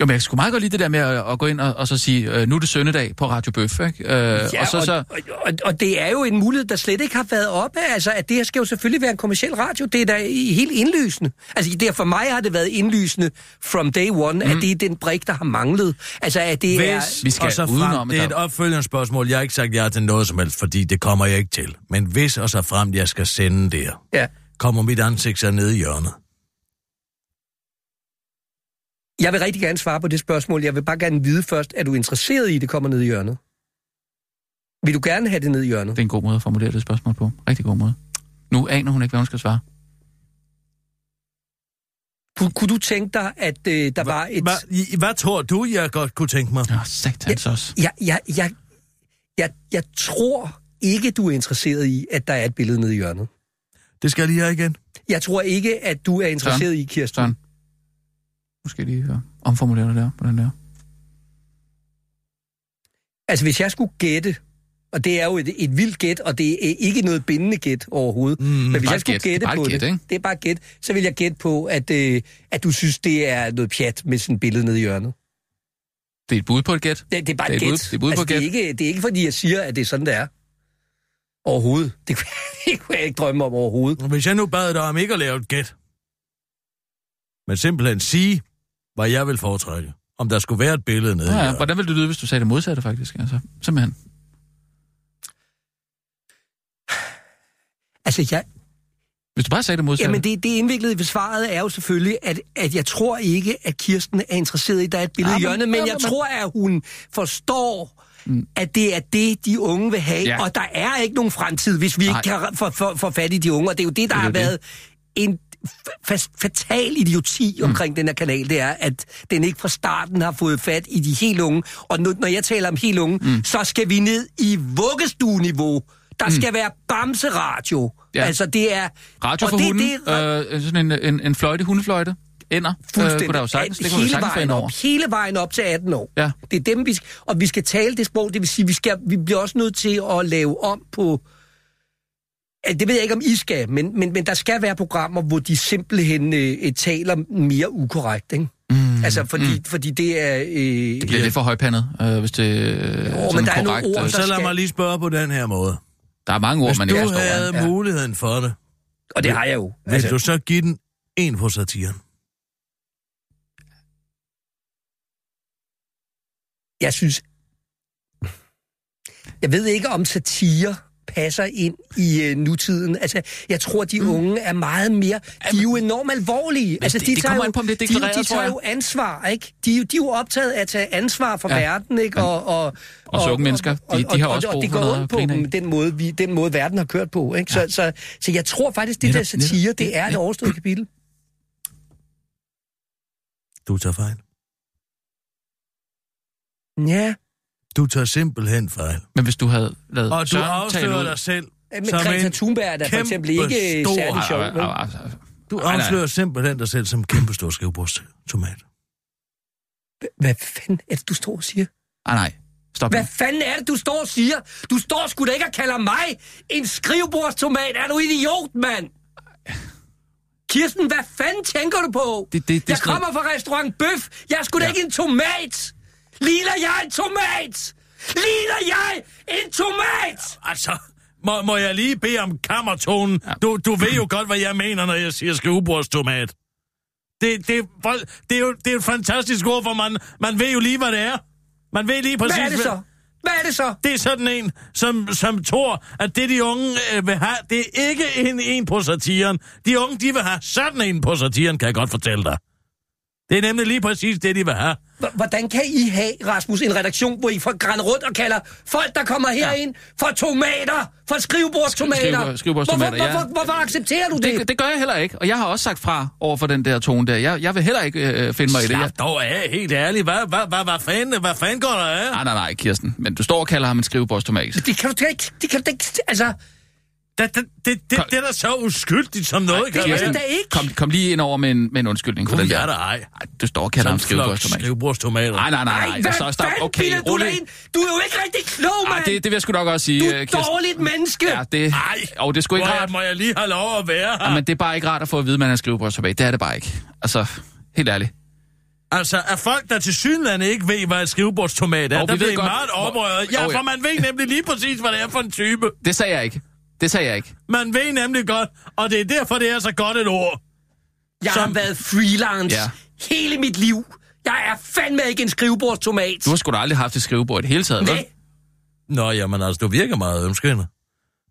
Speaker 2: Jo, men jeg skulle meget godt lide det der med at, at gå ind og, og så sige, øh, nu er det søndag på Radio Bøf, ikke? Øh,
Speaker 11: Ja,
Speaker 2: og så, så,
Speaker 11: og, og, og det er jo en mulighed, der slet ikke har været oppe. Altså, at det her skal jo selvfølgelig være en kommersiel radio. Det er da i- helt indlysende. Altså, det er, for mig har det været indlysende from day one, mm. at det er den brik, der har manglet. Altså, at det er...
Speaker 4: Hvis,
Speaker 2: Vi skal
Speaker 4: og så
Speaker 2: udenom,
Speaker 4: frem, det er et opfølgende spørgsmål. Jeg har ikke sagt ja til noget som helst, fordi det kommer jeg ikke til. Men hvis og så frem, jeg skal sende det her,
Speaker 11: Ja.
Speaker 4: kommer mit ansigt så ned i hjørnet.
Speaker 11: Jeg vil rigtig gerne svare på det spørgsmål. Jeg vil bare gerne vide først, er du interesseret i, at det kommer ned i hjørnet? Vil du gerne have det ned i hjørnet?
Speaker 2: det er en god måde at formulere det spørgsmål på. Rigtig god måde. Nu aner hun ikke, hvad hun skal svare.
Speaker 11: Kunne, kunne du tænke dig, at øh, der var et...
Speaker 4: Hvad, i- hvad tror du, jeg godt kunne tænke mig?
Speaker 2: Åh, satans også.
Speaker 11: Jeg, jeg, jeg, jeg, jeg tror ikke, du er interesseret i, at der er et billede nede i hjørnet.
Speaker 4: Det skal jeg lige have igen.
Speaker 11: Jeg tror ikke, at du er interesseret i, Kirsten.
Speaker 2: Søren. Nu skal jeg lige omformulere det der, på den der.
Speaker 11: Altså, hvis jeg skulle gætte, og det er jo et, et vildt gæt, og det er ikke noget bindende gæt overhovedet, mm, men hvis jeg skulle
Speaker 2: gæt.
Speaker 11: gætte
Speaker 2: Det
Speaker 11: på
Speaker 2: gæt,
Speaker 11: det,
Speaker 2: ikke?
Speaker 11: det er bare gæt, så vil jeg gætte på, at, øh, at du synes, det er noget pjat med sådan et billede nede i hjørnet.
Speaker 2: Det er et bud på et gæt.
Speaker 11: Det, det er bare
Speaker 2: Det er
Speaker 11: et
Speaker 2: bud-
Speaker 11: gæt.
Speaker 2: det er bud på
Speaker 11: altså, det, er ikke, det er ikke, fordi jeg siger, at det er sådan, det er. Overhovedet. Det kunne, det kunne jeg ikke drømme om overhovedet.
Speaker 4: Hvis jeg nu bad dig om ikke at lave et gæt, men simpelthen sige, hvad jeg vil foretrække. Om der skulle være et billede nede
Speaker 2: Ja, ja. Hvordan ville det lyde, hvis du sagde det modsatte, faktisk? Altså, simpelthen.
Speaker 11: Altså, jeg,
Speaker 2: Hvis du bare sagde det modsatte.
Speaker 11: Jamen, det, det indviklede ved svaret er jo selvfølgelig, at, at jeg tror ikke, at Kirsten er interesseret i, at der er et billede
Speaker 2: Ja,
Speaker 11: i
Speaker 2: men-
Speaker 11: hjørnet, men
Speaker 2: ja,
Speaker 11: jeg
Speaker 2: men-
Speaker 11: tror, at hun forstår, at det er det, de unge vil have,
Speaker 2: Ja.
Speaker 11: og der er ikke nogen fremtid, hvis vi
Speaker 2: Nej.
Speaker 11: ikke kan få for, for fat i de unge, og det er jo det, der
Speaker 2: Det
Speaker 11: har
Speaker 2: det.
Speaker 11: været en fatal idioti mm. omkring den her kanal, det er, at den ikke fra starten har fået fat i de helt unge, og nu, når jeg taler om helt unge, mm. så skal vi ned i vuggestueniveau. Der mm. skal være bamseradio.
Speaker 2: Ja.
Speaker 11: Altså, det er...
Speaker 2: Radio for
Speaker 11: det,
Speaker 2: hunden.
Speaker 11: Det,
Speaker 2: øh, sådan en, en, en fløjte, hundefløjte. Ender. Øh, kunne der jo sagtens, det kunne
Speaker 11: hele
Speaker 2: sagtens
Speaker 11: vejen op, hele vejen op til 18 år.
Speaker 2: Ja.
Speaker 11: Det er dem, vi skal, og vi skal tale det sprog, det vil sige, vi, skal, vi bliver også nødt til at lave om på, det ved jeg ikke, om I skal, men, men, men der skal være programmer, hvor de simpelthen øh, taler mere ukorrekt, ikke? Mm, altså, fordi, mm. fordi det er... Øh,
Speaker 2: Det bliver lidt for højpandet, øh, hvis det øh,
Speaker 11: Jo,
Speaker 2: sådan
Speaker 11: men der er nogle
Speaker 2: korrekt,
Speaker 11: ord,
Speaker 2: øh,
Speaker 4: Og så lad
Speaker 11: skal-
Speaker 4: mig lige spørge på den her måde.
Speaker 2: Der er mange ord,
Speaker 4: Hvis
Speaker 2: man
Speaker 4: du
Speaker 2: ikke forstår.
Speaker 4: havde
Speaker 2: ja.
Speaker 4: muligheden for det,
Speaker 11: Og det har jeg jo.
Speaker 4: vil du så give den en på satiren?
Speaker 11: jeg synes... Jeg ved ikke, om satire passer ind i øh, nutiden. Altså, jeg tror, de mm. unge er meget mere... De er jo enormt alvorlige. Altså,
Speaker 2: det-
Speaker 11: de
Speaker 2: det
Speaker 11: tager
Speaker 2: kommer
Speaker 11: jo,
Speaker 2: an på, om det er
Speaker 11: de, de tager jo ansvar, ikke? De, er jo- de er jo optaget af at tage ansvar for
Speaker 2: Ja.
Speaker 11: ja. verden, ikke? Og, og,
Speaker 2: Og så unge mennesker, de- de har også
Speaker 11: og,
Speaker 2: brug
Speaker 11: og det
Speaker 2: for
Speaker 11: går ondt på dem, den måde, vi, den måde, verden har kørt på, ikke? Så, så, så jeg tror faktisk, det
Speaker 2: Netop,
Speaker 11: der satire,
Speaker 2: netop.
Speaker 11: det er et overstået kapitel.
Speaker 4: Du tager fejl.
Speaker 11: Ja,
Speaker 4: Du tager simpelthen fejl.
Speaker 2: Men hvis du havde lavet
Speaker 4: Og du afslører dig selv
Speaker 11: men
Speaker 4: som
Speaker 11: Greta Thunberg er da for eksempel ikke
Speaker 4: kæmpe stor-
Speaker 11: særlig sjov. Vel?
Speaker 4: Du afslører simpelthen dig selv som kæmpe stor skrivebordstomat.
Speaker 11: Hvad fanden er det, du står og siger?
Speaker 2: Ej, nej. Stop
Speaker 11: Hvad
Speaker 2: nu.
Speaker 11: fanden er det, du står og siger? Du står sgu da ikke og kalder mig en skrivebordstomat. Er du idiot, mand? Kirsten, hvad fanden tænker du på?
Speaker 2: Det- det- det er
Speaker 11: jeg
Speaker 2: sådan
Speaker 11: kommer fra restaurant Bøf. Jeg er sgu da
Speaker 2: Ja.
Speaker 11: ikke en tomat. Ligner jeg en tomat? Ligner jeg en tomat?
Speaker 4: Altså, må, må jeg lige bede om kammertonen? Ja. Du, du ved jo godt, hvad jeg mener, når jeg siger skrivebordstomat. Det, det, vold- det, er jo det er et fantastisk ord, for man, man ved jo lige, hvad det er. Man ved lige præcis...
Speaker 11: Hvad er det så? Hvad er det så?
Speaker 4: Det er sådan en, som, som tror, at det de unge øh, vil have, det er ikke en, en på satiren. De unge, de vil have sådan en på satiren, kan jeg godt fortælle dig. Det er nemlig lige præcis det, de vil have.
Speaker 11: H- Hvordan kan I have, Rasmus, en redaktion, hvor I får grænder rundt og kalder folk, der kommer herind, for tomater, for skrivebordstomater?
Speaker 2: Skrivebord- skrivebordstomater,
Speaker 11: hvorfor,
Speaker 2: ja.
Speaker 11: hvorfor, hvorfor accepterer du det?
Speaker 2: Det, det gør jeg heller ikke, og jeg har også sagt fra over for den der tone der. Jeg, jeg vil heller ikke øh, finde mig i det.
Speaker 4: Slap dog af, helt ærligt. Hvad, hvad, hvad, hvad, fanden, hvad fanden går der af?
Speaker 2: nej, nej, nej, Kirsten. Men du står og kalder ham en skrivebordstomat.
Speaker 11: Det kan du ikke... Det kan du ikke... Altså,
Speaker 4: Det, det, det, det, det er da så uskyldigt, som noget kan
Speaker 11: det
Speaker 4: være.
Speaker 11: det da ikke.
Speaker 2: Kom, kom lige ind over med en, med en undskyldning for
Speaker 4: Gud,
Speaker 2: den
Speaker 4: jeg
Speaker 2: der.
Speaker 4: er der ej.
Speaker 2: Ej, du står og kalder ham skrivebordstomat.
Speaker 4: skrivebordstomater.
Speaker 2: Nej, nej, nej, nej.
Speaker 11: hvad
Speaker 2: Stop, Okay,
Speaker 11: bilder du dig ind? Du er jo ikke rigtig klog,
Speaker 2: Ej,
Speaker 11: mand!
Speaker 2: det, det vil jeg sgu nok også sige,
Speaker 11: Du
Speaker 2: øh,
Speaker 11: er et
Speaker 2: Kirsten.
Speaker 11: dårligt menneske!
Speaker 2: Ja, det,
Speaker 4: Nej,
Speaker 2: og det er sgu ikke rart.
Speaker 4: må jeg lige have lov at være her?
Speaker 2: Ja, men det er bare ikke rart at få at vide, at man er skrivebordstomat. Det er det bare ikke. Altså, helt ærligt.
Speaker 4: Altså, er folk, der til synligheden ikke ved, hvad et skrivebordstomat er, oh, der
Speaker 2: ved
Speaker 4: bliver
Speaker 2: godt,
Speaker 4: meget oprøret. Ja,
Speaker 2: ja.
Speaker 4: for man ved nemlig lige præcis, hvad det er for en type.
Speaker 2: Det sagde jeg ikke. Det sagde jeg ikke.
Speaker 4: Man ved nemlig godt, og det er derfor, det er så godt et ord.
Speaker 11: Jeg har
Speaker 4: Som-
Speaker 11: været freelance
Speaker 2: Ja.
Speaker 11: hele mit liv. Jeg er fandme ikke en skrivebordstomat.
Speaker 2: Du har sgu da aldrig haft et skrivebord i det hele taget, vel?
Speaker 11: Nej.
Speaker 4: Nå, jamen altså, du virker meget ømskende.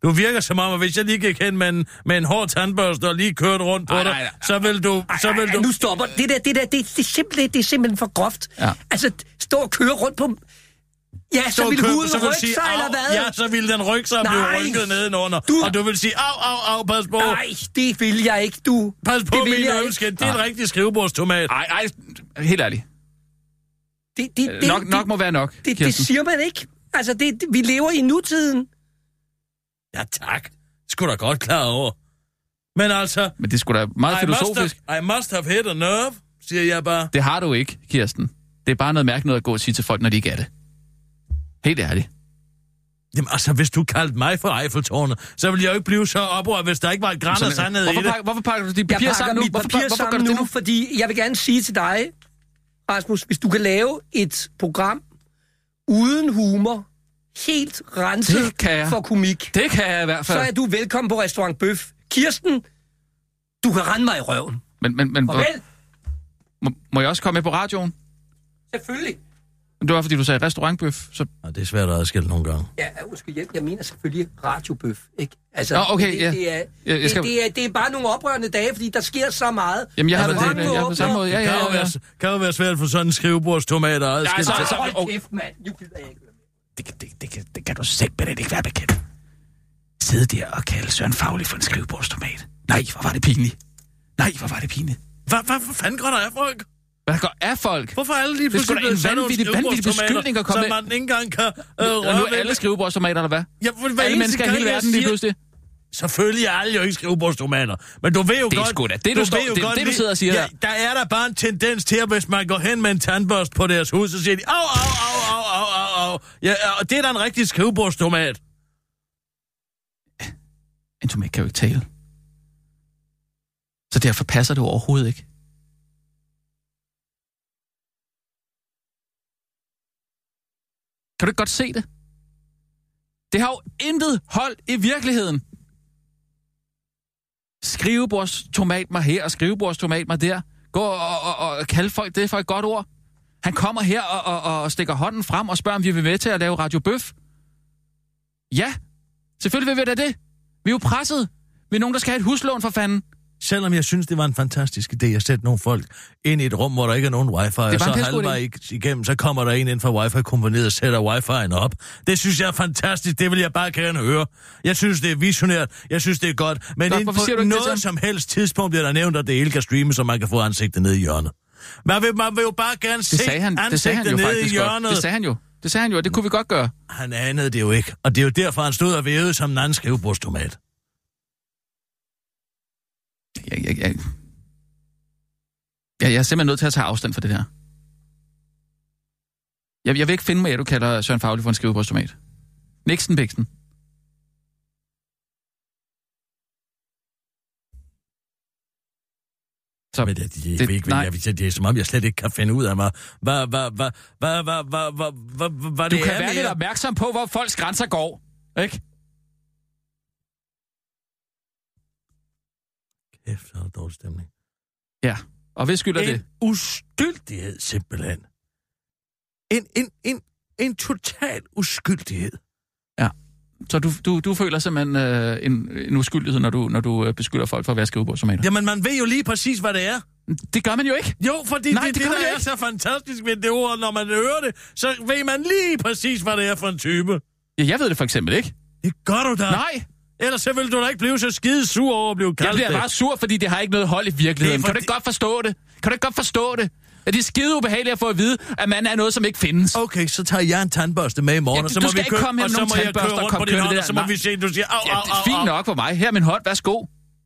Speaker 4: Du virker som om, at hvis jeg lige gik hen med en, med en hård tandbørste og lige kørte rundt på
Speaker 2: Ej,
Speaker 4: dig,
Speaker 2: nej, nej.
Speaker 4: så vil du... Så vil
Speaker 11: Ej,
Speaker 4: du
Speaker 11: nu stopper. Det der, det der, det, det, er simpelthen, det er simpelthen for groft.
Speaker 2: Ja.
Speaker 11: Altså, stå og køre rundt på... Ja, så
Speaker 4: stå og
Speaker 11: vil
Speaker 4: købe-
Speaker 11: huden
Speaker 4: så vil
Speaker 11: rykke
Speaker 4: sige,
Speaker 11: sig, eller hvad?
Speaker 4: Ja, så vil den rykke sig og blive
Speaker 11: Nej.
Speaker 4: rykket nedenunder.
Speaker 11: Du-
Speaker 4: Og du vil sige, au, au, au, pas på.
Speaker 11: Nej, det vil jeg ikke, du.
Speaker 4: Pas på,
Speaker 11: det vil
Speaker 4: min
Speaker 11: jeg ikke.
Speaker 4: ømske. Det er en rigtig skrivebordstomat.
Speaker 2: Ej, ej, helt ærligt.
Speaker 11: Det, det, det,
Speaker 2: nok,
Speaker 11: det,
Speaker 2: nok må være nok,
Speaker 11: det, det siger man ikke. Altså, det, det, vi lever i nutiden.
Speaker 4: Ja, tak. Skulle da godt klar over. Men altså...
Speaker 2: Men det er sgu da meget
Speaker 4: I must,
Speaker 2: filosofisk.
Speaker 4: have, I must have hit a nerve, siger jeg bare.
Speaker 2: Det har du ikke, Kirsten. Det er bare noget mærkeligt noget at gå og sige til folk, når de ikke er det. Helt ærligt.
Speaker 4: Jamen altså, hvis du kaldte mig for Eiffeltårnet, så ville jeg jo ikke blive så oprørt, hvis der ikke var et græn af sandhed i
Speaker 2: hvorfor,
Speaker 4: det.
Speaker 2: pakker, hvorfor pakker du de
Speaker 11: Jeg
Speaker 2: papirer
Speaker 11: pakker
Speaker 2: sammen nu?
Speaker 11: mit
Speaker 2: Hvorfor,
Speaker 11: papir
Speaker 2: hvorfor gør
Speaker 11: sammen
Speaker 2: du det
Speaker 11: nu,
Speaker 2: nu?
Speaker 11: fordi jeg vil gerne sige til dig, Rasmus, hvis du kan lave et program uden humor, helt renset
Speaker 2: Det kan jeg.
Speaker 11: for komik,
Speaker 2: Det kan jeg i hvert
Speaker 11: så
Speaker 2: fald.
Speaker 11: er du velkommen på Restaurant Bøf. Kirsten, du kan rende mig i røven.
Speaker 2: Men, men, men
Speaker 11: Farvel.
Speaker 2: må, må jeg også komme med på radioen?
Speaker 11: Selvfølgelig.
Speaker 2: Det var, fordi du sagde restaurantbøf. Så...
Speaker 4: Ja, det er svært at adskille nogle gange.
Speaker 11: Ja, undskyld, jeg, jeg mener selvfølgelig radiobøf, ikke? Altså,
Speaker 2: Nå, okay,
Speaker 11: det,
Speaker 2: ja.
Speaker 11: det, er,
Speaker 2: Jeg- jeg
Speaker 11: det,
Speaker 2: skal-
Speaker 11: det, er, det er bare nogle oprørende dage, fordi der sker så meget.
Speaker 2: Jamen, jeg har
Speaker 11: Der
Speaker 2: det, det,
Speaker 11: mange
Speaker 2: det, jeg på samme måde. Ja,
Speaker 4: Det kan,
Speaker 2: ja,
Speaker 4: jo
Speaker 2: ja.
Speaker 4: være, kan jo være svært for sådan en skrivebordstomat at adskille
Speaker 2: så-
Speaker 4: sig.
Speaker 2: så-
Speaker 11: Hold
Speaker 2: og-
Speaker 11: kæft, mand. Nu gider jeg ikke.
Speaker 2: Det, kan- det, det, kan, det kan du simpelthen ikke være bekendt. Sidde der og kalde Søren Faglig for en skrivebordstomat. Nej, hvor var det pinligt. Nej, hvor var det pinligt.
Speaker 4: Hvad, hvad, hvad fanden går der af folk?
Speaker 2: Hvad der går af folk?
Speaker 4: Hvorfor alle lige
Speaker 2: Det er sgu da
Speaker 4: pludselig
Speaker 2: en vanvittig, vanvittig beskyldning at komme
Speaker 4: som man ikke engang kan øh,
Speaker 2: Og nu
Speaker 4: røre
Speaker 2: er alle skrivebordstomater, eller hvad?
Speaker 4: Ja, for hver
Speaker 2: Alle mennesker i hele verden lige pludselig.
Speaker 4: Selvfølgelig er alle jo ikke skrivebordstomater. Men du ved jo
Speaker 2: Det er
Speaker 4: godt...
Speaker 2: sgu da det, du står-
Speaker 4: ved jo
Speaker 2: det
Speaker 4: godt
Speaker 2: det, du sidder og siger
Speaker 4: ja,
Speaker 2: der.
Speaker 4: er der bare en tendens til, at hvis man går hen med en tandbørst på deres hus, så siger de, au, au, au, au, au, au, au. Ja, og det er da en rigtig skrivebordstomat.
Speaker 2: En tomat kan jo ikke tale. Så derfor passer det overhovedet ikke. Kan du ikke godt se det? Det har jo intet hold i virkeligheden. Skrivebordstomat mig her og skrivebordstomat mig der. Gå og, og, og, og kalde folk det for et godt ord. Han kommer her og, og, og stikker hånden frem og spørger, om vi vil med til at lave Radio Bøf. Ja, selvfølgelig vil vi da det. Vi er jo presset. Vi er nogen, der skal have et huslån for fanden.
Speaker 4: Selvom jeg synes, det var en fantastisk idé at sætte nogle folk ind i et rum, hvor der ikke er nogen wifi, og så halvvej ig- igennem, så kommer der en ind fra wifi-kompaniet og sætter wifi'en op. Det synes jeg er fantastisk, det vil jeg bare gerne høre. Jeg synes, det er visionært, jeg synes, det er godt, men
Speaker 2: Nå,
Speaker 4: inden på
Speaker 2: det
Speaker 4: noget som helst tidspunkt bliver der nævnt, at det hele kan streames, så man kan få ansigtet ned i hjørnet. Man vil, man vil jo bare gerne
Speaker 2: Det
Speaker 4: se
Speaker 2: han, det sagde han
Speaker 4: ansigtet
Speaker 2: jo
Speaker 4: i
Speaker 2: faktisk godt.
Speaker 4: hjørnet.
Speaker 2: Det sagde han jo. Det sagde han jo, og det kunne vi godt gøre.
Speaker 4: Han anede det jo ikke, og det er jo derfor, han stod og vævede som en anden skrivebordstomat.
Speaker 2: Jeg, jeg, jeg, jeg, jeg er simpelthen nødt til at tage afstand fra det der. Jeg, jeg vil ikke finde mig, at du kalder Søren Fagli for en skrivebordstomat. Nixon Bixen. Så,
Speaker 4: Men det, det, det, ikke, jeg, det er som om, jeg slet ikke kan finde ud af mig. Hvad, hvad, hvad, hvad, hvad, hvad, hvad, hvad, hvad
Speaker 2: du
Speaker 4: det
Speaker 2: kan
Speaker 4: er
Speaker 2: være
Speaker 4: med
Speaker 2: lidt opmærksom på, hvor folks grænser går. Ikke?
Speaker 4: Kæft, så er der dårlig stemning.
Speaker 2: Ja. Og hvad skylder
Speaker 4: En
Speaker 2: det?
Speaker 4: uskyldighed, simpelthen. En, en, en, en total uskyldighed.
Speaker 2: Så du, du, du føler simpelthen øh, en, en uskyldighed, når du, når du øh, beskylder folk for at være skrivebordstomater?
Speaker 4: Jamen, man ved jo lige præcis, hvad det er.
Speaker 2: Det gør man jo ikke.
Speaker 4: Jo, fordi
Speaker 2: Nej,
Speaker 4: det,
Speaker 2: det
Speaker 4: det, det der er så fantastisk ved det ord, når man hører det, så ved man lige præcis, hvad det er for en type.
Speaker 2: Ja, jeg ved det for eksempel ikke.
Speaker 4: Det gør du da.
Speaker 2: Nej,
Speaker 4: Ellers så vil du da ikke blive så skide sur over at blive
Speaker 2: jeg
Speaker 4: kaldt
Speaker 2: bliver
Speaker 4: det.
Speaker 2: bare sur, fordi det har ikke noget hold i virkeligheden. Kan du ikke godt forstå det? Kan du ikke godt forstå det? At det er skide ubehageligt at få at vide, at man er noget, som ikke findes.
Speaker 4: Okay, så tager jeg en tandbørste med i morgen,
Speaker 2: Ja,
Speaker 4: og så må
Speaker 2: skal
Speaker 4: vi
Speaker 2: ikke
Speaker 4: køre,
Speaker 2: komme
Speaker 4: og så må jeg køre rundt på din hånd, og så må vi se, du siger, au,
Speaker 2: Ja,
Speaker 4: au,
Speaker 2: det er
Speaker 4: au,
Speaker 2: fint
Speaker 4: au.
Speaker 2: nok for mig. Her er min hånd, værsgo.